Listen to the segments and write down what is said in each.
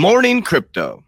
morning, crypto.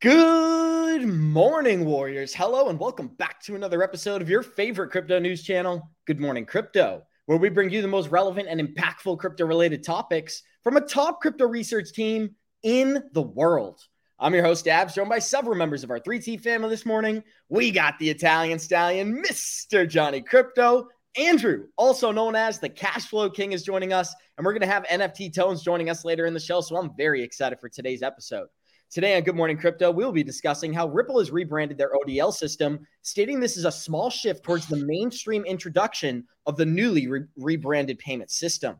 Good morning, Warriors. Hello, and welcome back to another episode of your favorite crypto news channel, Good Morning Crypto, where we bring you the most relevant and impactful crypto related topics from a top crypto research team in the world. I'm your host, Abs, joined by several members of our 3T family this morning. We got the Italian stallion, Mr. Johnny Krypto. Andrew, also known as the Cash Flow King, is joining us, and we're going to have NFT Tones joining us later in the show. So I'm very excited for today's episode. Today on Good Morning Crypto, we'll be discussing how Ripple has rebranded their ODL system, stating this is a small shift towards the mainstream introduction of the newly re- rebranded payment system.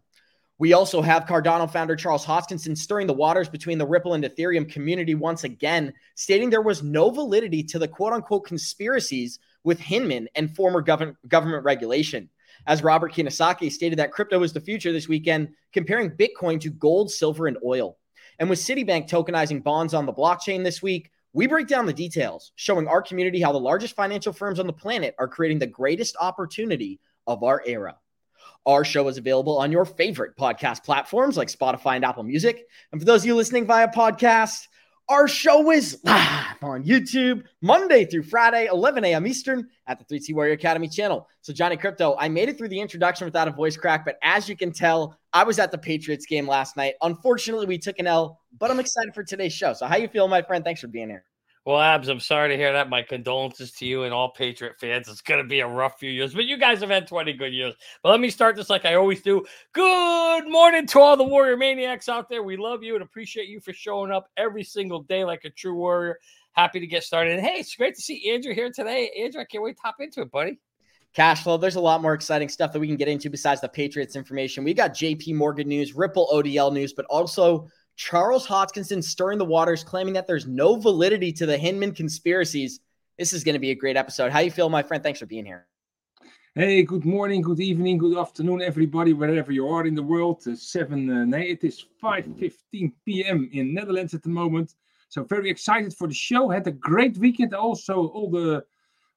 We also have Cardano founder Charles Hoskinson stirring the waters between the Ripple and Ethereum community once again, stating there was no validity to the quote unquote conspiracies with Hinman and former government government regulation. As Robert Kiyosaki stated that crypto is the future this weekend, comparing Bitcoin to gold, silver, and oil. And with Citibank tokenizing bonds on the blockchain this week, we break down the details, showing our community how the largest financial firms on the planet are creating the greatest opportunity of our era. Our show is available on your favorite podcast platforms like Spotify and Apple Music. And for those of you listening via podcast, our show is live on YouTube Monday through Friday, 11 a.m. Eastern at the 3T Warrior Academy channel. So, Johnny Krypto, I made it through the introduction without a voice crack, but as you can tell, I was at the Patriots game last night. Unfortunately, we took an L, but I'm excited for today's show. So, how you feel, my friend? Thanks for being here. Well, Abs, I'm sorry to hear that. My condolences to you and all Patriot fans. It's going to be a rough few years, but you guys have had 20 good years. But let me start this like I always do. Good morning to all the Warrior Maniacs out there. We love you and appreciate you for showing up every single day like a true Warrior. Happy to get started. And hey, it's great to see Andrew here today. Andrew, I can't wait to hop into it, buddy. Cash flow. There's a lot more exciting stuff that we can get into besides the Patriots information. We got JP Morgan news, Ripple ODL news, but also Charles Hoskinson stirring the waters, claiming that there's no validity to the Hinman conspiracies. This is going to be a great episode. How you feel, my friend? Thanks for being here. Hey, good morning, good evening, good afternoon, everybody, wherever you are in the world. Uh, seven, uh, nee, it is 5.15 p.m. in Netherlands at the moment. So very excited for the show. Had a great weekend. Also, all the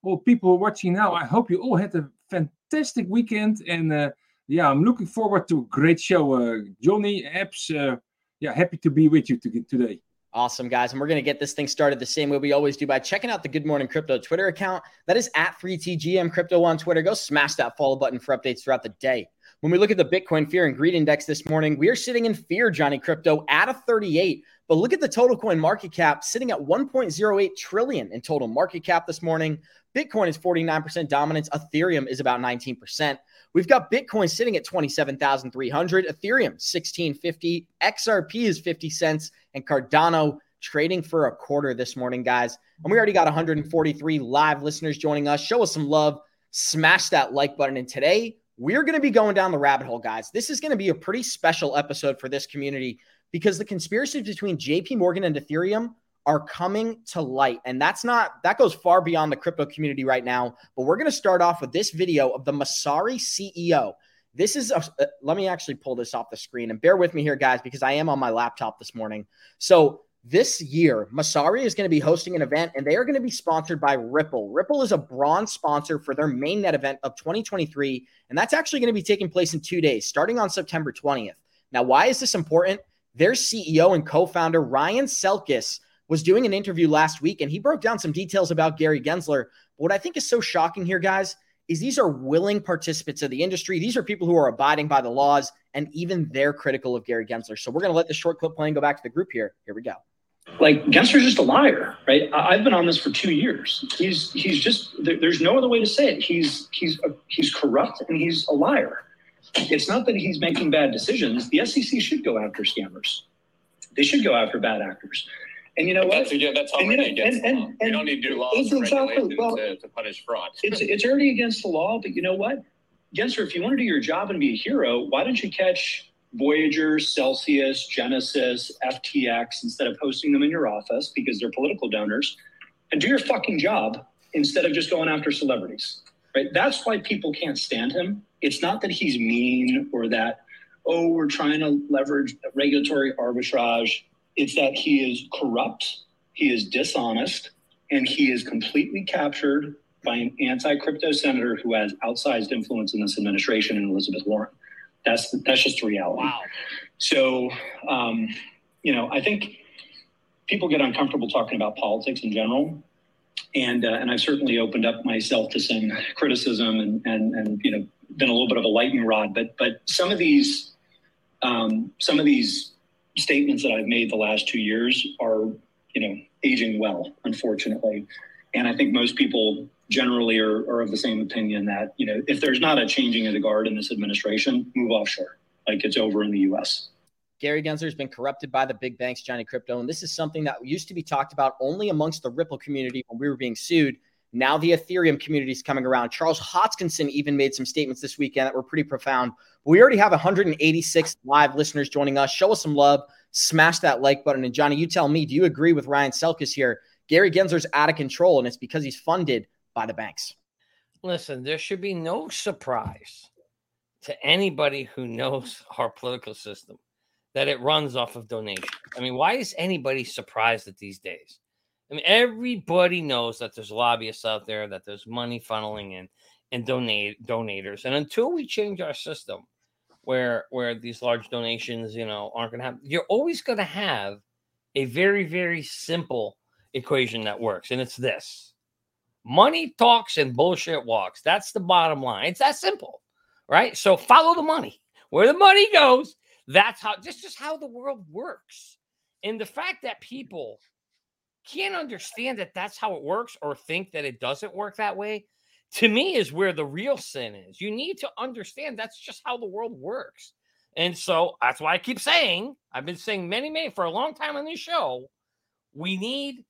all people watching now, I hope you all had a fantastic weekend. And uh, yeah, I'm looking forward to a great show. Uh, Johnny, Abs, uh, yeah, happy to be with you today. Awesome, guys. And we're going to get this thing started the same way we always do by checking out the Good Morning Crypto Twitter account. That is at 3TGM Crypto on Twitter. Go smash that follow button for updates throughout the day. When we look at the Bitcoin Fear and Greed Index this morning, we are sitting in fear, Johnny Krypto, at a 38. But look at the total coin market cap sitting at 1.08 trillion in total market cap this morning. Bitcoin is 49% dominance. Ethereum is about 19%. We've got Bitcoin sitting at 27,300, Ethereum 1650, XRP is 50 cents, and Cardano trading for a quarter this morning, guys. And we already got 143 live listeners joining us. Show us some love, smash that like button. And today, we're going to be going down the rabbit hole, guys. This is going to be a pretty special episode for this community because the conspiracies between JP Morgan and Ethereum are coming to light. And that's not, that goes far beyond the crypto community right now. But we're going to start off with this video of the Messari CEO. This is, a, uh, let me actually pull this off the screen and bear with me here, guys, because I am on my laptop this morning. So this year, Messari is going to be hosting an event and they are going to be sponsored by Ripple. Ripple is a bronze sponsor for their mainnet event of 2023. And that's actually going to be taking place in two days, starting on September 20th. Now, why is this important? Their CEO and co founder, Ryan Selkis, was doing an interview last week and he broke down some details about Gary Gensler. But what I think is so shocking here, guys, is these are willing participants of the industry. These are people who are abiding by the laws, and even they're critical of Gary Gensler. So we're going to let the short clip play and go back to the group here. Here we go. Like Gensler's just a liar, right? I've been on this for two years. He's he's just there's no other way to say it. He's he's a, he's corrupt and he's a liar. It's not that he's making bad decisions. The SEC should go after scammers. They should go after bad actors. And you know what? That's, yeah, that's already and, against and, the law. And, and, you don't need to do laws and exactly, well, to, to, punish fraud. It's, it's already against the law, but you know what? Gensler, if you want to do your job and be a hero, why don't you catch Voyager, Celsius, Genesis, FTX instead of hosting them in your office because they're political donors and do your fucking job instead of just going after celebrities, right? That's why people can't stand him. It's not that he's mean or that, oh, we're trying to leverage regulatory arbitrage it's that he is corrupt, he is dishonest, and he is completely captured by an anti crypto senator who has outsized influence in this administration and Elizabeth Warren. That's that's just a reality. Wow. So, um, you know, I think people get uncomfortable talking about politics in general. And, uh, and I've certainly opened up myself to some criticism and, and, and, you know, been a little bit of a lightning rod, but, but some of these, um, some of these statements that I've made the last two years are, you know, aging well, unfortunately. And I think most people generally are, are of the same opinion that, you know, if there's not a changing of the guard in this administration, move offshore. Like it's over in the US. Gary Gensler has been corrupted by the big banks, Johnny Krypto. And this is something that used to be talked about only amongst the Ripple community when we were being sued. Now the Ethereum community is coming around. Charles Hoskinson even made some statements this weekend that were pretty profound. We already have 186 live listeners joining us. Show us some love. Smash that like button. And Johnny, you tell me, do you agree with Ryan Selkis here? Gary Gensler's out of control, and it's because he's funded by the banks. Listen, there should be no surprise to anybody who knows our political system that it runs off of donation. I mean, why is anybody surprised at these days? I mean, everybody knows that there's lobbyists out there, that there's money funneling in and donate donators. And until we change our system where where these large donations, you know, aren't gonna happen, you're always gonna have a very, very simple equation that works. And it's this money talks and bullshit walks. That's the bottom line. It's that simple, right? So follow the money. Where the money goes, that's how this is how the world works. And the fact that people can't understand that that's how it works or think that it doesn't work that way to me is where the real sin is. You need to understand that's just how the world works. And so that's why I keep saying, I've been saying many, many for a long time on this show, we need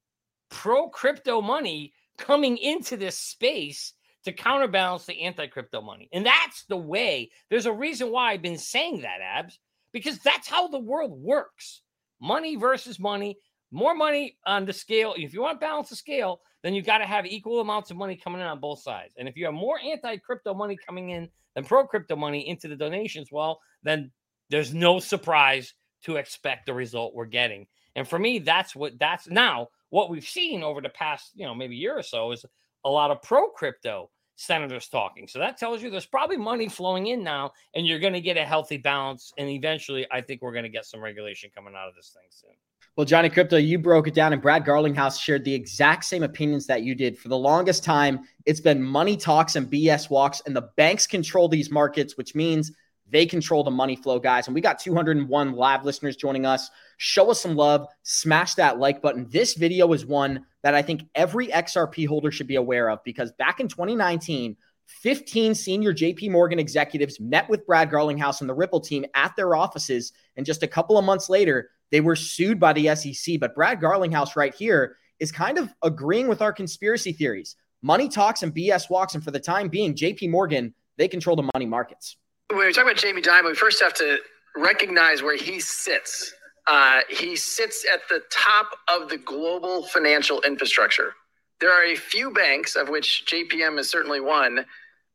pro crypto money coming into this space to counterbalance the anti crypto money. And that's the way. There's a reason why I've been saying that, Abs, because that's how the world works money versus money. More money on the scale. If you want to balance the scale, then you got to have equal amounts of money coming in on both sides. And if you have more anti crypto money coming in than pro crypto money into the donations, well, then there's no surprise to expect the result we're getting. And for me, that's what that's now what we've seen over the past, you know, maybe year or so is a lot of pro crypto senators talking. So that tells you there's probably money flowing in now, and you're going to get a healthy balance. And eventually, I think we're going to get some regulation coming out of this thing soon. Well, Johnny Krypto, you broke it down, and Brad Garlinghouse shared the exact same opinions that you did. For the longest time, it's been money talks and BS walks, and the banks control these markets, which means they control the money flow, guys. And we got 201 live listeners joining us. Show us some love. Smash that like button. This video is one that I think every XRP holder should be aware of because back in 2019, 15 senior JP Morgan executives met with Brad Garlinghouse and the Ripple team at their offices. And just a couple of months later, they were sued by the SEC. But Brad Garlinghouse, right here, is kind of agreeing with our conspiracy theories. Money talks and BS walks. And for the time being, JP Morgan, they control the money markets when we talk about Jamie Dimon, we first have to recognize where he sits. Uh, he sits at the top of the global financial infrastructure. There are a few banks, of which JPM is certainly one,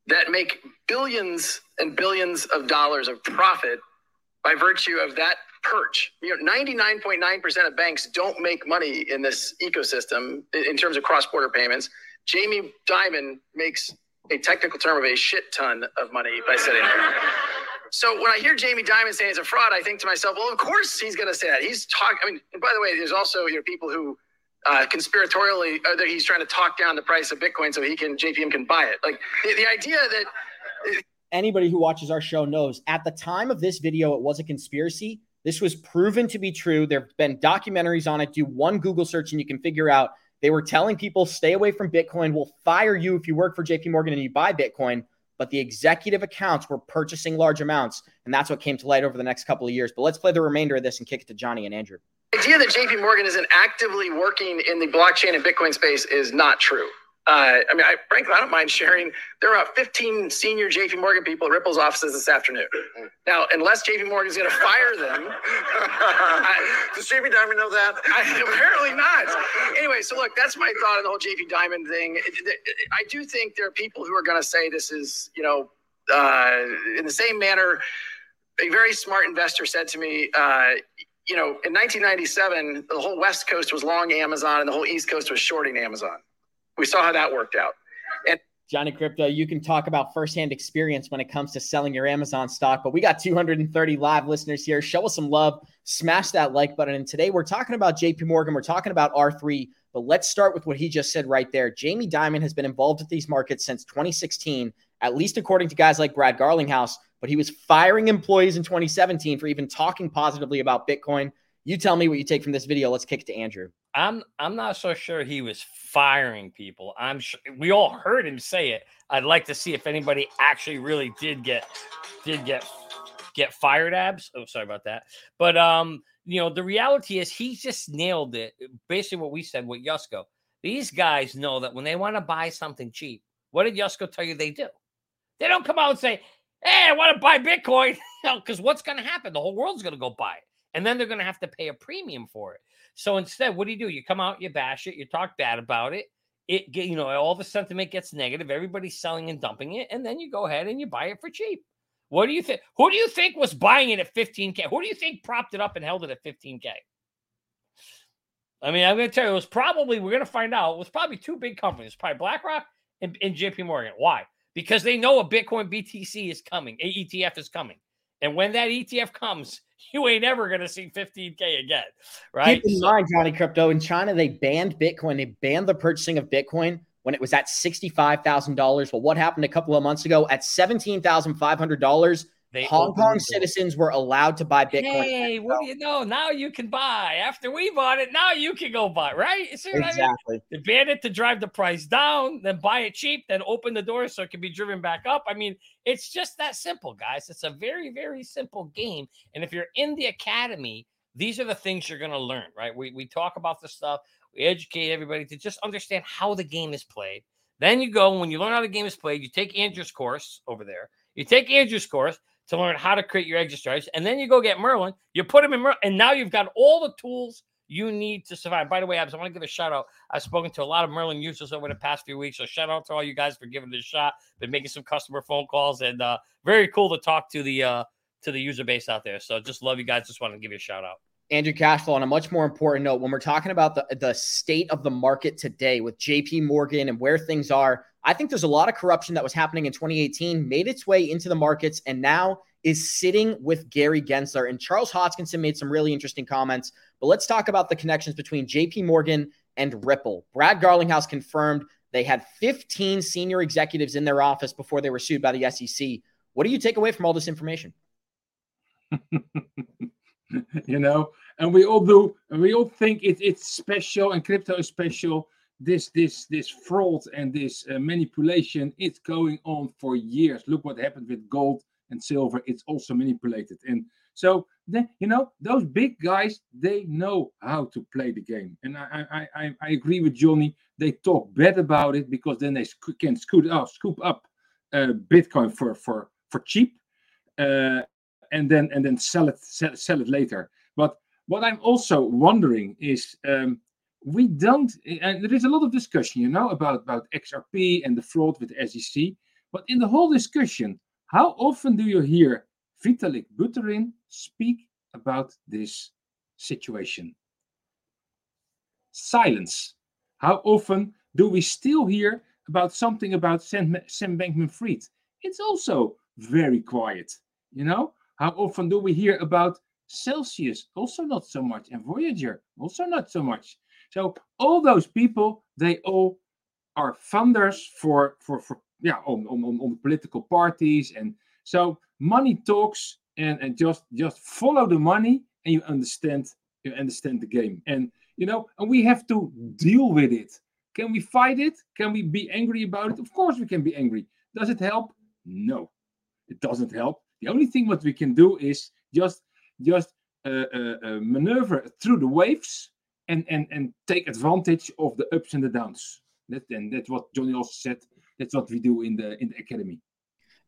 that make billions and billions of dollars of profit by virtue of that perch. You know, 99.9% of banks don't make money in this ecosystem in terms of cross-border payments. Jamie Dimon makes a technical term of a shit ton of money by sitting there. So when I hear Jamie Dimon saying it's a fraud, I think to myself, well, of course he's going to say that. He's talking. I mean, and by the way, there's also you know people who uh, conspiratorially, uh, he's trying to talk down the price of Bitcoin so he can JPM can buy it. Like the, the idea that anybody who watches our show knows at the time of this video, it was a conspiracy. This was proven to be true. There have been documentaries on it. Do one Google search and you can figure out they were telling people stay away from Bitcoin. We'll fire you if you work for JP Morgan and you buy Bitcoin. But the executive accounts were purchasing large amounts. And that's what came to light over the next couple of years. But let's play the remainder of this and kick it to Johnny and Andrew. The idea that JP Morgan isn't actively working in the blockchain and Bitcoin space is not true. Uh, I mean, I, frankly, I don't mind sharing. There are about 15 senior JP Morgan people at Ripple's offices this afternoon. Now, unless JP Morgan's going to fire them, I, does JP Dimon know that? I, apparently not. Anyway, so look, that's my thought on the whole JP Dimon thing. I do think there are people who are going to say this is, you know, uh, in the same manner. A very smart investor said to me, uh, you know, in 1997, the whole West Coast was long Amazon and the whole East Coast was shorting Amazon we saw how that worked out. And Johnny Krypto, you can talk about firsthand experience when it comes to selling your Amazon stock, but we got 230 live listeners here. Show us some love, smash that like button. And today we're talking about JP Morgan, we're talking about R3, but let's start with what he just said right there. Jamie Dimon has been involved with these markets since 2016, at least according to guys like Brad Garlinghouse, but he was firing employees in 2017 for even talking positively about Bitcoin. You tell me what you take from this video. Let's kick to Andrew. I'm I'm not so sure he was firing people. I'm sure we all heard him say it. I'd like to see if anybody actually really did get did get get fired abs. Oh, sorry about that. But um, you know, the reality is he just nailed it. Basically, what we said with Yusko. These guys know that when they want to buy something cheap, what did Yusko tell you they do? They don't come out and say, Hey, I want to buy Bitcoin. Because what's going to happen? The whole world's going to go buy it. And then they're going to have to pay a premium for it. So instead, what do you do? You come out, you bash it, you talk bad about it. It you know all the sentiment gets negative. Everybody's selling and dumping it, and then you go ahead and you buy it for cheap. What do you think? Who do you think was buying it at 15k? Who do you think propped it up and held it at 15k? I mean, I'm going to tell you, it was probably we're going to find out. It was probably two big companies, probably BlackRock and, and JP Morgan. Why? Because they know a Bitcoin BTC is coming, a ETF is coming, and when that ETF comes, you ain't ever going to see 15K again, right? Keep in so, mind, Johnny Krypto, in China, they banned Bitcoin. They banned the purchasing of Bitcoin when it was at $65,000. Well, what happened a couple of months ago at $17,500? They Hong Kong citizens were allowed to buy Bitcoin. Hey, what do you know? Now you can buy. After we bought it, now you can go buy, right? exactly. I mean? They banned it to drive the price down, then buy it cheap, then open the door so it can be driven back up. I mean, it's just that simple, guys. It's a very, very simple game. And if you're in the academy, these are the things you're going to learn, right? We, we talk about the stuff, we educate everybody to just understand how the game is played. Then you go, when you learn how the game is played, you take Andrew's course over there. You take Andrew's course to learn how to create your exit strategies. And then you go get Merlin, you put him in Merlin, and now you've got all the tools you need to survive. By the way, Abs, I want to give a shout out. I've spoken to a lot of Merlin users over the past few weeks. So shout out to all you guys for giving this shot. Been making some customer phone calls and uh, very cool to talk to the uh, to the user base out there. So just love you guys. Just want to give you a shout out. Andrew Cashflow, on a much more important note, when we're talking about the, the state of the market today with JP Morgan and where things are, I think there's a lot of corruption that was happening in 2018, made its way into the markets, and now is sitting with Gary Gensler. And Charles Hoskinson made some really interesting comments. But let's talk about the connections between JP Morgan and Ripple. Brad Garlinghouse confirmed they had 15 senior executives in their office before they were sued by the SEC. What do you take away from all this information? you know, and we all do, and we all think it, it's special and crypto is special. This, this, this fraud and this uh, manipulation, it's going on for years. Look what happened with gold and silver. It's also manipulated. And so then you know those big guys they know how to play the game. And i i i, I agree with johnny. They talk bad about it because then they sc- can scoot up scoop up uh, bitcoin for for for cheap. Uh, and then and then sell it sell, sell it later but what i'm also wondering is um, we don't and there is a lot of discussion you know about about xrp and the fraud with sec but in the whole discussion how often do you hear Vitalik Buterin speak about this situation? Silence. How often do we still hear about something about Sam Bankman Fried? It's also very quiet. You know, how often do we hear about Celsius? Also, not so much. And Voyager? Also, not so much. So, all those people, they all are funders for, for, for yeah, on, on, on political parties. And so money talks and, and just just follow the money and you understand you understand the game. And you know, and we have to deal with it. Can we fight it? Can we be angry about it? Of course we can be angry. Does it help? No, it doesn't help. The only thing what we can do is just just uh, uh, uh, maneuver through the waves and and and take advantage of the ups and the downs. That, that's what Johnny also said that's what we do in the in the academy.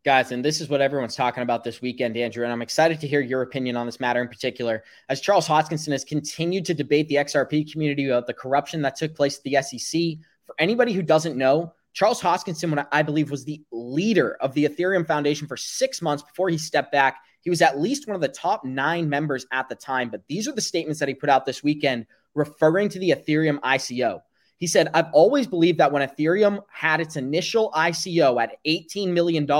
Guys, and this is what everyone's talking about this weekend, Andrew. And I'm excited to hear your opinion on this matter in particular. As Charles Hoskinson has continued to debate the XRP community about the corruption that took place at the SEC. For anybody who doesn't know, Charles Hoskinson, I believe, was the leader of the Ethereum Foundation for six months before he stepped back. He was at least one of the top nine members at the time. But these are the statements that he put out this weekend referring to the Ethereum ICO. He said, I've always believed that when Ethereum had its initial ICO at $18 million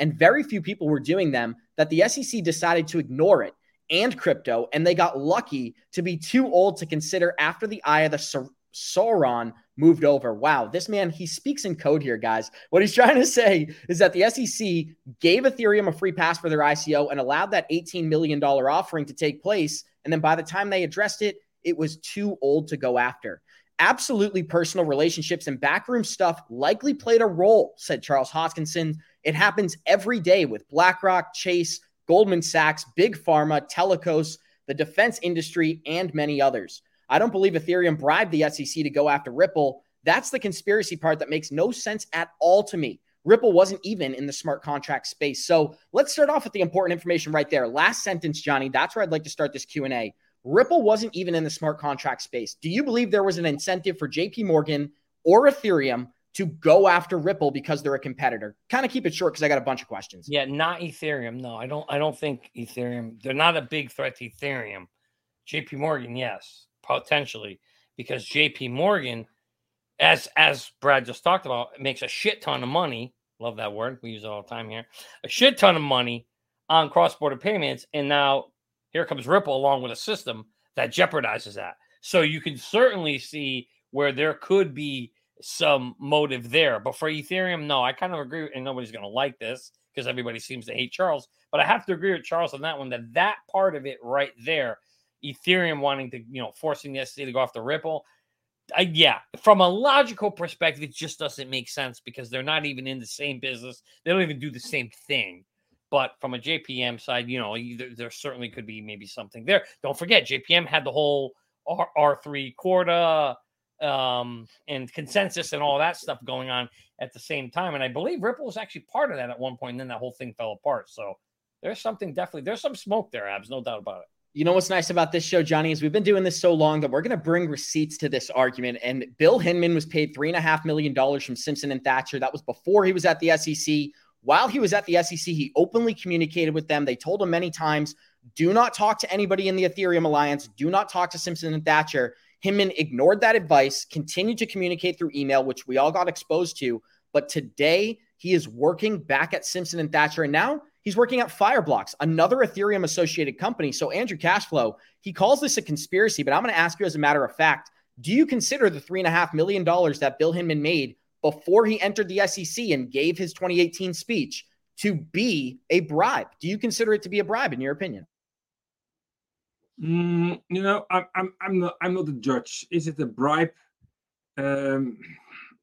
and very few people were doing them, that the SEC decided to ignore it and crypto, and they got lucky to be too old to consider after the eye of the Sauron moved over. Wow, this man, he speaks in code here, guys. What he's trying to say is that the SEC gave Ethereum a free pass for their ICO and allowed that $18 million offering to take place. And then by the time they addressed it, it was too old to go after. Absolutely personal relationships and backroom stuff likely played a role, said Charles Hoskinson. It happens every day with BlackRock, Chase, Goldman Sachs, Big Pharma, Telecos, the defense industry, and many others. I don't believe Ethereum bribed the SEC to go after Ripple. That's the conspiracy part that makes no sense at all to me. Ripple wasn't even in the smart contract space. So let's start off with the important information right there. Last sentence, Johnny. That's where I'd like to start this Q and A. Ripple wasn't even in the smart contract space. Do you believe there was an incentive for JP Morgan or Ethereum to go after Ripple because they're a competitor? Kind of keep it short because I got a bunch of questions. Yeah, not Ethereum. No, I don't. I don't think Ethereum. They're not a big threat to Ethereum. JP Morgan, yes, potentially, because JP Morgan, as as Brad just talked about, makes a shit ton of money. Love that word. We use it all the time here. A shit ton of money on cross border payments, and now here comes Ripple along with a system that jeopardizes that. So you can certainly see where there could be some motive there. But for Ethereum, no, I kind of agree. And nobody's going to like this because everybody seems to hate Charles. But I have to agree with Charles on that one that that part of it right there, Ethereum wanting to, you know, forcing the SEC to go off the Ripple. I, yeah, from a logical perspective, it just doesn't make sense because they're not even in the same business. They don't even do the same thing. But from a JPM side, you know, there, there certainly could be maybe something there. Don't forget, JPM had the whole R- 3 Corda um, and consensus and all that stuff going on at the same time. And I believe Ripple was actually part of that at one point, and then that whole thing fell apart. So there's something definitely, there's some smoke there, Abs, no doubt about it. You know what's nice about this show, Johnny, is we've been doing this so long that we're going to bring receipts to this argument. And Bill Hinman was paid three and a half million dollars from Simpson and Thacher. That was before he was at the SEC. While he was at the SEC, he openly communicated with them. They told him many times, do not talk to anybody in the Ethereum Alliance. Do not talk to Simpson and Thacher. Hinman ignored that advice, continued to communicate through email, which we all got exposed to. But today he is working back at Simpson and Thacher. and now he's working at Fireblocks, another Ethereum associated company. So Andrew Cashflow, he calls this a conspiracy, but I'm going to ask you as a matter of fact, do you consider the three and a half million dollars that Bill Hinman made before he entered the SEC and gave his 2018 speech to be a bribe? Do you consider it to be a bribe in your opinion? Mm, you know, I'm I'm I'm not I'm not a judge. Is it a bribe? Um,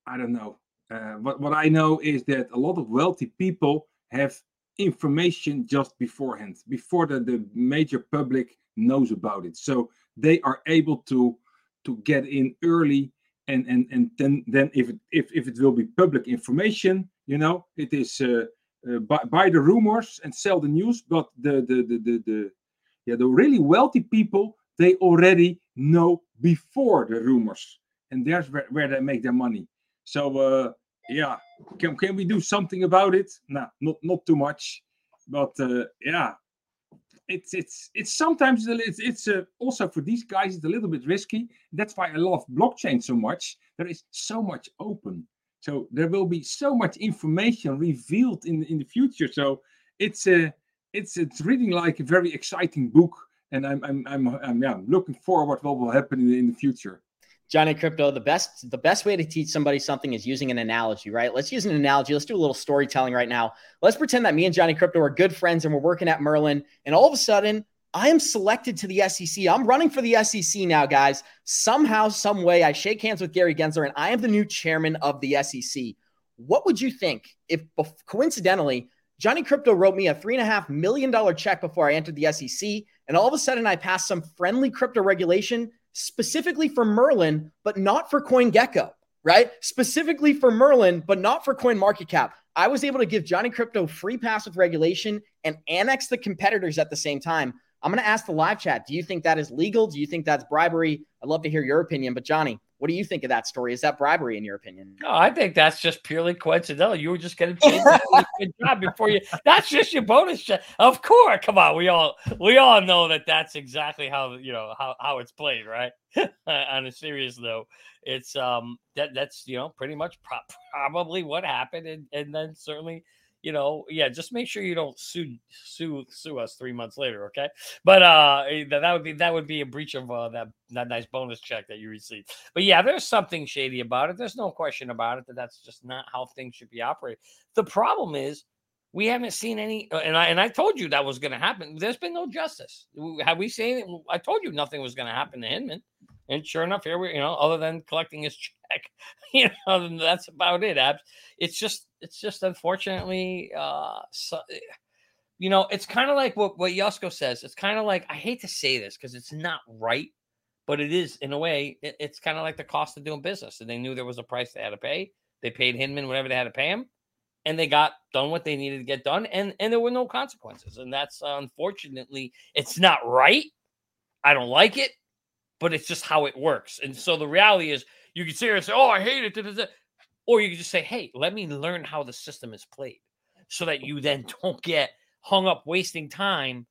I don't know. Uh, what what I know is that a lot of wealthy people have information just beforehand, before the, the major public knows about it. So they are able to to get in early and and and then then if it, if if it will be public information, you know, it is uh, uh, buy, buy the rumors and sell the news. But the the the the, the yeah, the really wealthy people, they already know before the rumors. And there's where, where they make their money. So uh, yeah, can can we do something about it? No, not not too much. But uh, yeah, it's it's it's sometimes it's it's uh, also for these guys it's a little bit risky. That's why I love blockchain so much. There is so much open, so there will be so much information revealed in in the future. So it's a uh, it's it's reading like a very exciting book, and I'm I'm I'm, I'm yeah looking forward what will happen in the, in the future. Johnny Krypto, the best the best way to teach somebody something is using an analogy, right? Let's use an analogy. Let's do a little storytelling right now. Let's pretend that me and Johnny Krypto are good friends and we're working at Merlin, and all of a sudden I am selected to the SEC. I'm running for the SEC now, guys. Somehow, some way, I shake hands with Gary Gensler, and I am the new chairman of the SEC. What would you think if, coincidentally, Johnny Krypto wrote me a three and a half million dollar check before I entered the SEC. And all of a sudden, I passed some friendly crypto regulation specifically for Merlin, but not for CoinGecko, right? Specifically for Merlin, but not for Coin Market Cap. I was able to give Johnny Krypto free pass with regulation and annex the competitors at the same time. I'm going to ask the live chat. Do you think that is legal? Do you think that's bribery? I'd love to hear your opinion. But Johnny, What do you think of that story? Is that bribery in your opinion? No, I think that's just purely coincidental. You were just going to change good job before you. That's just your bonus check. Of course, come on. We all we all know that that's exactly how you know how how it's played, right? On a serious note, it's um that that's you know pretty much pro- probably what happened, and and then certainly you know, yeah, just make sure you don't sue sue sue us three months later, okay? But uh eh, that, would be that would be a breach of uh, that that nice bonus check that you received. But yeah, there's something shady about it. There's no question about it that that's just not how things should be operated. The problem is we haven't seen any, uh, and I and I told you that was going to happen. There's been no justice. Have we seen? I told you nothing was going to happen to Hinman, and sure enough, here we, you know, other than collecting his check, you know, that's about it. It's just it's just unfortunately, uh, so, eh, you know, it's kind of like what what Yusko says. It's kind of like I hate to say this because it's not right, but it is in a way. It, it's kind of like the cost of doing business, and they knew there was a price they had to pay. They paid Hinman whatever they had to pay him, and they got done what they needed to get done, and and there were no consequences. And that's uh, unfortunately, it's not right. I don't like it, but it's just how it works. And so the reality is, you can sit here and say, "Oh, I hate it," Or you can just say, hey, let me learn how the system is played so that you then don't get hung up wasting time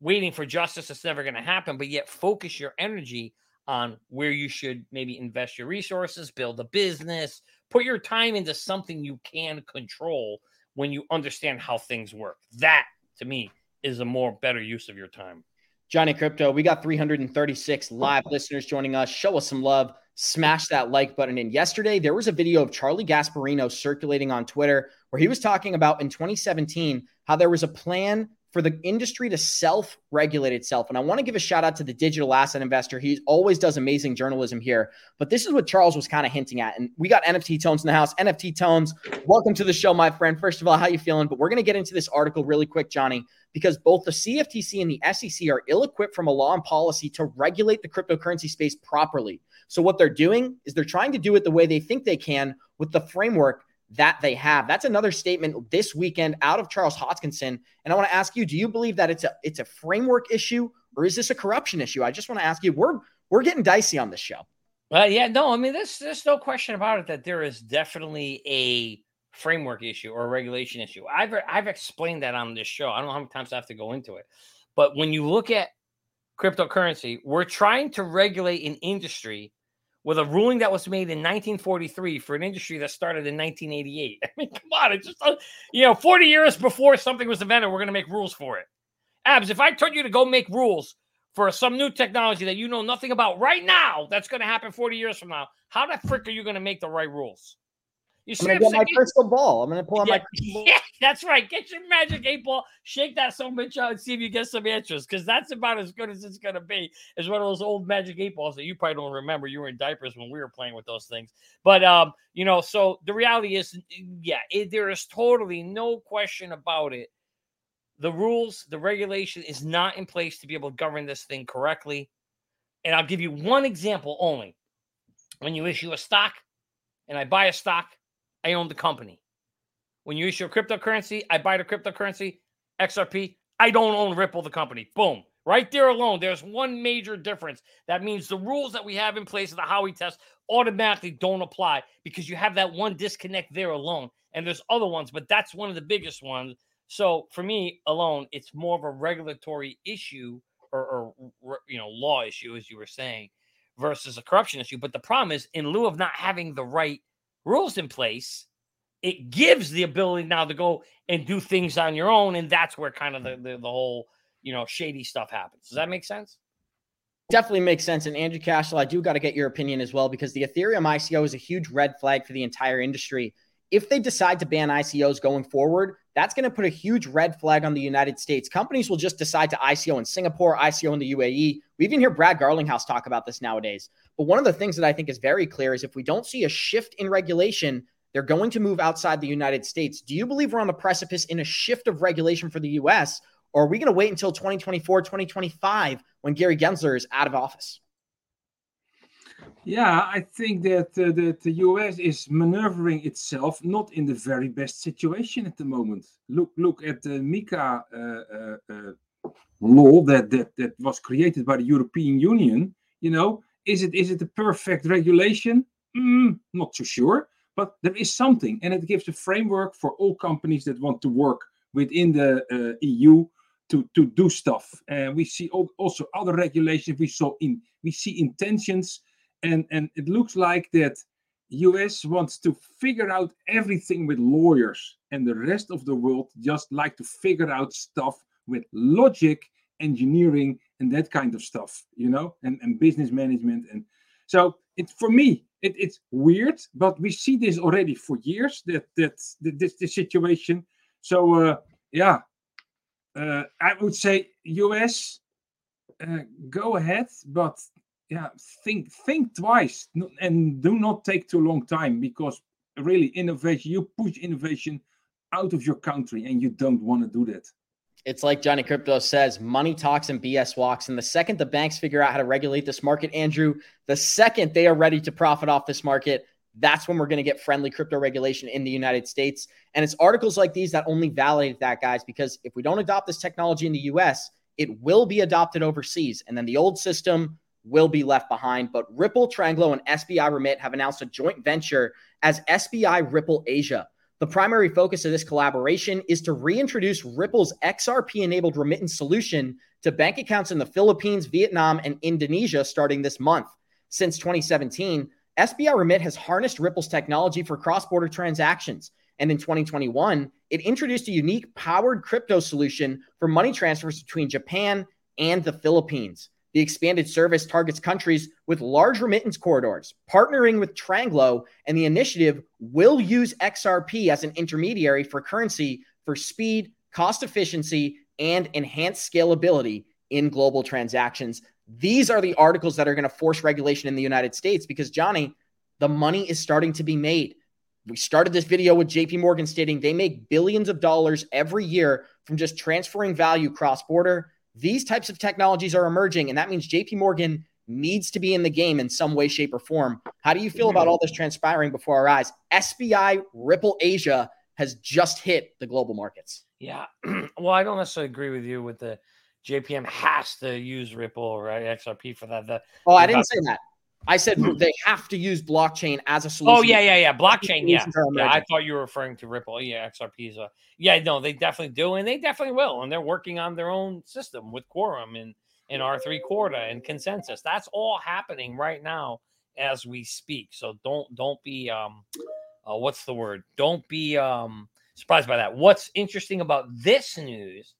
waiting for justice that's never going to happen, but yet focus your energy on where you should maybe invest your resources, build a business, put your time into something you can control when you understand how things work. That to me is a more better use of your time. Johnny Krypto, we got 336 live listeners joining us. Show us some love smash that like button. And yesterday, there was a video of Charlie Gasparino circulating on Twitter where he was talking about in 2017 how there was a plan for the industry to self regulate itself. And I want to give a shout out to the digital asset investor. He always does amazing journalism here. But this is what Charles was kind of hinting at. And we got NFT Tones in the house. NFT Tones, welcome to the show, my friend. First of all, how you feeling? But we're going to get into this article really quick, Johnny, because both the CFTC and the SEC are ill equipped from a law and policy to regulate the cryptocurrency space properly. So what they're doing is they're trying to do it the way they think they can with the framework that they have. That's another statement this weekend out of Charles Hoskinson. And I want to ask you, do you believe that it's a it's a framework issue or is this a corruption issue? I just want to ask you, we're we're getting dicey on this show. Well, yeah, no, I mean, there's there's no question about it that there is definitely a framework issue or a regulation issue. I've I've explained that on this show. I don't know how many times I have to go into it, but when you look at cryptocurrency, we're trying to regulate an industry with a ruling that was made in 1943 for an industry that started in 1988. I mean, come on, it's just uh, you know, 40 years before something was invented, we're going to make rules for it. Abs, if I told you to go make rules for some new technology that you know nothing about right now, that's going to happen 40 years from now, how the frick are you going to make the right rules? You I'm gonna get my crystal ball. I'm gonna pull out yeah, my crystal yeah, that's right. Get your magic eight ball, shake that so much out, and see if you get some answers. Because that's about as good as it's gonna be. Is one of those old magic eight balls that you probably don't remember. You were in diapers when we were playing with those things. But um, you know, so the reality is, yeah, it, there is totally no question about it. The rules, the regulation is not in place to be able to govern this thing correctly. And I'll give you one example only. When you issue a stock, and I buy a stock I own the company. When you issue a cryptocurrency, I buy the cryptocurrency, XRP. I don't own Ripple, the company. Boom. Right there alone, there's one major difference. That means the rules that we have in place of the Howey test automatically don't apply because you have that one disconnect there alone. And there's other ones, but that's one of the biggest ones. So for me alone, it's more of a regulatory issue or, or you know law issue, as you were saying, versus a corruption issue. But the problem is, in lieu of not having the right rules in place, it gives the ability now to go and do things on your own. And that's where kind of the, the, the whole, you know, shady stuff happens. Does that make sense? Definitely makes sense. And Andrew Castle, I do got to get your opinion as well because the Ethereum ICO is a huge red flag for the entire industry. If they decide to ban ICOs going forward, that's going to put a huge red flag on the United States. Companies will just decide to ICO in Singapore, ICO in the UAE. We even hear Brad Garlinghouse talk about this nowadays. But one of the things that I think is very clear is if we don't see a shift in regulation, they're going to move outside the United States. Do you believe we're on the precipice in a shift of regulation for the US? Or are we going to wait until 2024, 2025 when Gary Gensler is out of office? Yeah, I think that uh, the, the US is maneuvering itself not in the very best situation at the moment. Look, look at the MiCA uh, uh, uh, law that, that that was created by the European Union. You know, is it is it the perfect regulation? Mm, not so sure, but there is something, and it gives a framework for all companies that want to work within the uh, EU to to do stuff. And we see also other regulations. We saw in we see intentions, and and it looks like that US wants to figure out everything with lawyers, and the rest of the world just like to figure out stuff with logic, engineering, and that kind of stuff, you know, and, and business management. And so it for me, it, it's weird, but we see this already for years that that, that this, this situation. So uh, yeah, uh, I would say US, uh, go ahead, but yeah, think think twice and do not take too long time because really innovation, you push innovation out of your country and you don't want to do that. It's like Johnny Krypto says money talks and BS walks. And the second the banks figure out how to regulate this market, Andrew, the second they are ready to profit off this market, that's when we're going to get friendly crypto regulation in the United States. And it's articles like these that only validate that, guys, because if we don't adopt this technology in the US, it will be adopted overseas. And then the old system will be left behind. But Ripple, Tranglo, and SBI Remit have announced a joint venture as SBI Ripple Asia. The primary focus of this collaboration is to reintroduce Ripple's XRP enabled remittance solution to bank accounts in the Philippines, Vietnam, and Indonesia starting this month. Since 2017, SBI Remit has harnessed Ripple's technology for cross border transactions. And in 2021, it introduced a unique powered crypto solution for money transfers between Japan and the Philippines. The expanded service targets countries with large remittance corridors, partnering with Tranglo, and the initiative will use XRP as an intermediary for currency for speed, cost efficiency, and enhanced scalability in global transactions. These are the articles that are going to force regulation in the United States because, Johnny, the money is starting to be made. We started this video with JP Morgan stating they make billions of dollars every year from just transferring value cross border these types of technologies are emerging, and that means JP Morgan needs to be in the game in some way, shape, or form. How do you feel about mm-hmm. all this transpiring before our eyes? SBI Ripple Asia has just hit the global markets. Yeah. well, I don't necessarily agree with you with the JPM has to use Ripple right XRP for that. The, oh, I didn't say that. I said hmm. they have to use blockchain as a solution. Oh yeah, yeah, yeah. Blockchain, yeah. yeah. I thought you were referring to Ripple. Yeah, XRP is a yeah. No, they definitely do, and they definitely will, and they're working on their own system with Quorum and and R three Corda and Consensus. That's all happening right now as we speak. So don't don't be um, uh, what's the word? Don't be um surprised by that. What's interesting about this news?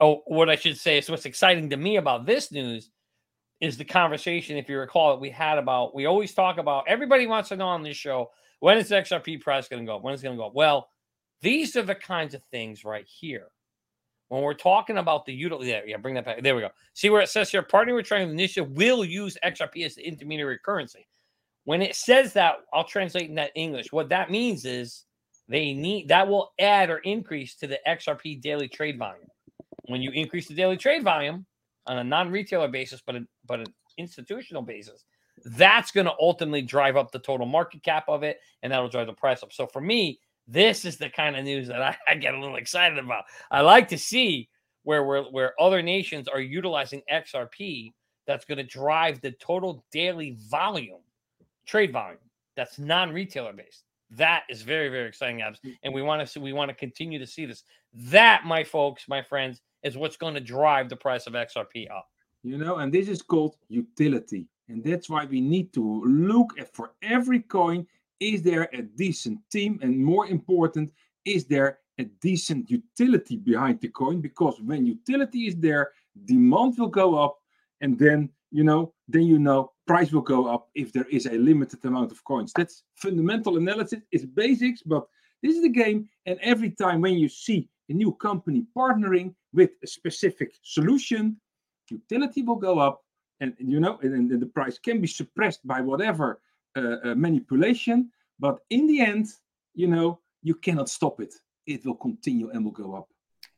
Oh, what I should say is what's exciting to me about this news is the conversation, if you recall, that we had about. We always talk about. Everybody wants to know on this show when is XRP price going to go up? When is it going to go up? Well, these are the kinds of things right here. When we're talking about the utility, yeah, yeah, bring that back. There we go. See where it says here, partnering with Triangle Initiative will use XRP as the intermediary currency. When it says that, I'll translate in that English. What that means is they need that will add or increase to the XRP daily trade volume. When you increase the daily trade volume, on a non-retailer basis, but a, but an institutional basis, that's going to ultimately drive up the total market cap of it, and that'll drive the price up. So for me, this is the kind of news that I, I get a little excited about. I like to see where where where other nations are utilizing XRP. That's going to drive the total daily volume, trade volume. That's non-retailer based. That is very very exciting, abs. Mm. And we want to see, we want to continue to see this. That, my folks, my friends, is what's going to drive the price of XRP up. You know, and this is called utility. And that's why we need to look at for every coin, is there a decent team? And more important, is there a decent utility behind the coin? Because when utility is there, demand will go up. And then, you know, then you know price will go up if there is a limited amount of coins. That's fundamental analysis. It's basics, but this is the game. And every time when you see a new company partnering with a specific solution, utility will go up, and you know, and, and the price can be suppressed by whatever uh, uh, manipulation. But in the end, you know, you cannot stop it. It will continue and will go up.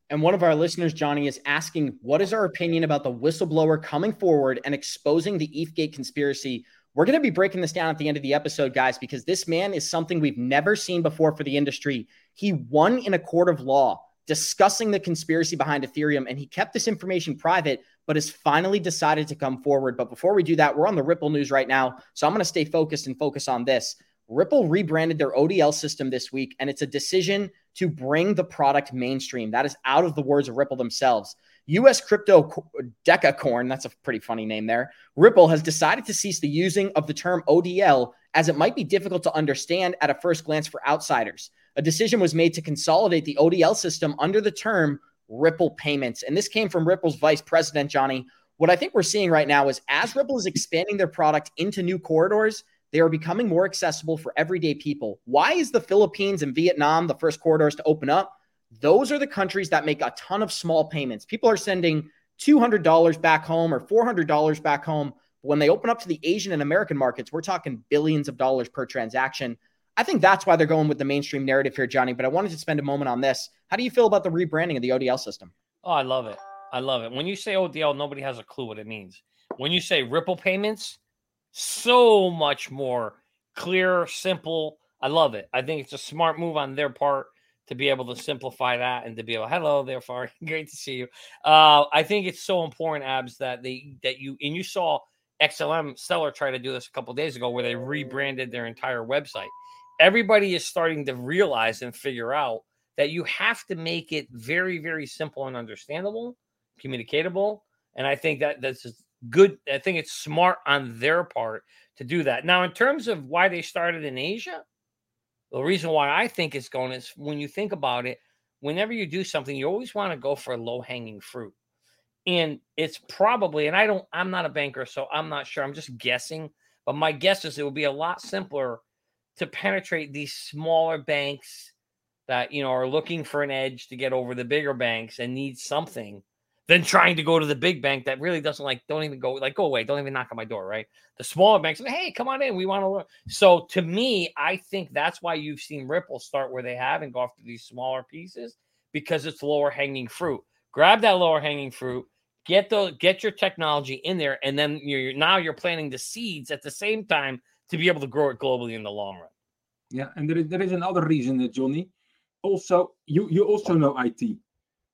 And one of our listeners, Johnny, is asking, what is our opinion about the whistleblower coming forward and exposing the ETHGate conspiracy? We're going to be breaking this down at the end of the episode, guys, because this man is something we've never seen before for the industry. He won in a court of law discussing the conspiracy behind Ethereum, and he kept this information private. but has finally decided to come forward. But before we do that, we're on the Ripple news right now. So I'm going to stay focused and focus on this. Ripple rebranded their ODL system this week, and it's a decision to bring the product mainstream. That is out of the words of Ripple themselves. US crypto decacorn, that's a pretty funny name there. Ripple has decided to cease the using of the term ODL as it might be difficult to understand at a first glance for outsiders. A decision was made to consolidate the ODL system under the term Ripple payments. And this came from Ripple's vice president, Johnny. What I think we're seeing right now is as Ripple is expanding their product into new corridors, they are becoming more accessible for everyday people. Why is the Philippines and Vietnam the first corridors to open up? Those are the countries that make a ton of small payments. People are sending $200 back home or $400 back home. When they open up to the Asian and American markets, we're talking billions of dollars per transaction. I think that's why they're going with the mainstream narrative here, Johnny. But I wanted to spend a moment on this. How do you feel about the rebranding of the ODL system? Oh, I love it. I love it. When you say ODL, nobody has a clue what it means. When you say Ripple payments, so much more clear, simple. I love it. I think it's a smart move on their part to be able to simplify that and to be able, hello, therefore, great to see you. Uh, I think it's so important, Abs, that they that you and you saw XLM Stellar try to do this a couple days ago, where they rebranded their entire website. Everybody is starting to realize and figure out that you have to make it very, very simple and understandable, communicatable, and I think that that's good. I think it's smart on their part to do that. Now, in terms of why they started in Asia, the reason why I think it's going is when you think about it, whenever you do something, you always want to go for low hanging fruit. And it's probably, and I don't, I'm not a banker, so I'm not sure. I'm just guessing. But my guess is it would be a lot simpler to penetrate these smaller banks that, you know, are looking for an edge to get over the bigger banks and need something than trying to go to the big bank that really doesn't like, don't even go, like, go away, don't even knock on my door, right? The smaller banks, hey, come on in, we want to learn. So to me, I think that's why you've seen Ripple start where they have and go after these smaller pieces because it's lower hanging fruit. Grab that lower hanging fruit, get the get your technology in there, and then you're now you're planting the seeds at the same time to be able to grow it globally in the long run. Yeah, and there is there is another reason, that, Johnny. Also, you you also know IT.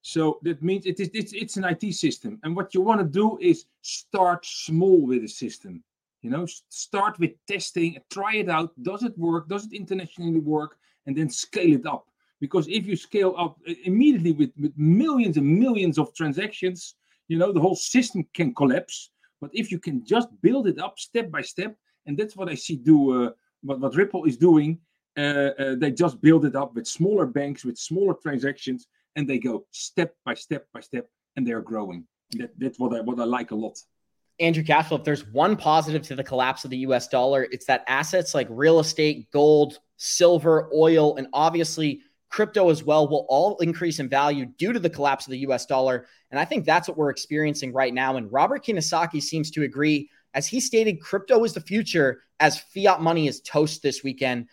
So that means it is it's, it's an IT system. And what you want to do is start small with the system. You know, start with testing, try it out. Does it work? Does it internationally work? And then scale it up. Because if you scale up immediately with, with millions and millions of transactions, you know, the whole system can collapse. But if you can just build it up step by step, and that's what I see do, uh, what, what Ripple is doing, uh, uh, they just build it up with smaller banks, with smaller transactions, and they go step by step by step and they're growing. That, that's what I what I like a lot. Andrew Cashflow, if there's one positive to the collapse of the US dollar, it's that assets like real estate, gold, silver, oil, and obviously crypto as well will all increase in value due to the collapse of the US dollar. And I think that's what we're experiencing right now. And Robert Kiyosaki seems to agree, as he stated, crypto is the future as fiat money is toast this weekend.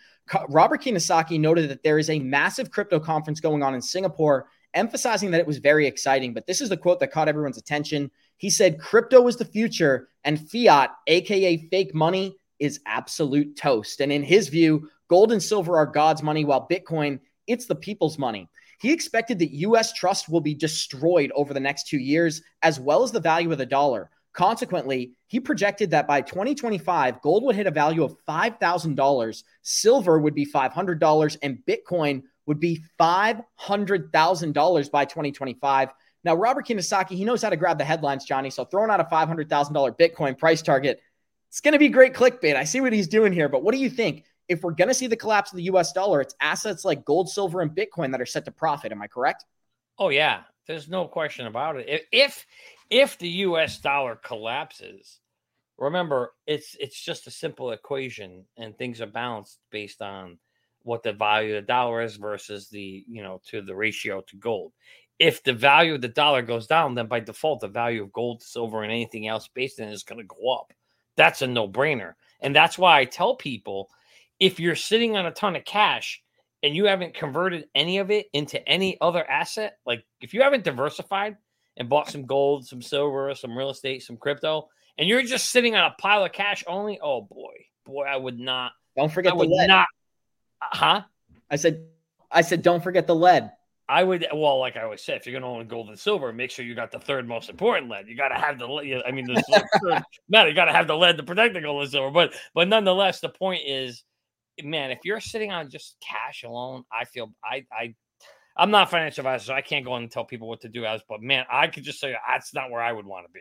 Robert Kiyosaki noted that there is a massive crypto conference going on in Singapore, emphasizing that it was very exciting. But this is the quote that caught everyone's attention. He said, Crypto is the future, and fiat, aka fake money, is absolute toast. And in his view, gold and silver are God's money, while Bitcoin, it's the people's money. He expected that US trust will be destroyed over the next two years, as well as the value of the dollar. Consequently, he projected that by 2025, gold would hit a value of $5,000, silver would be $500, and Bitcoin would be $500,000 by 2025. Now, Robert Kiyosaki, he knows how to grab the headlines, Johnny. So throwing out a $500,000 Bitcoin price target, it's going to be great clickbait. I see what he's doing here, but what do you think? If we're going to see the collapse of the US dollar, it's assets like gold, silver, and Bitcoin that are set to profit. Am I correct? Oh, yeah. There's no question about it. If if the US dollar collapses, remember it's it's just a simple equation and things are balanced based on what the value of the dollar is versus the, you know, to the ratio to gold. If the value of the dollar goes down, then by default the value of gold, silver and anything else based in it is going to go up. That's a no-brainer. And that's why I tell people if you're sitting on a ton of cash and you haven't converted any of it into any other asset, like if you haven't diversified, and bought some gold, some silver, some real estate, some crypto, and you're just sitting on a pile of cash only, oh boy, boy, I would not. Don't forget I the lead. Not, huh? I said, I said, don't forget the lead. I would well, like I always say, if you're going to own gold and silver, make sure you got the third most important lead. You got to have the, I mean, the third, man, you got to have the lead to protect the gold and silver. But but nonetheless, the point is, man, if you're sitting on just cash alone, I feel I I I'm not financial advisor, so I can't go in and tell people what to do as. But man, I could just say that's not where I would want to be.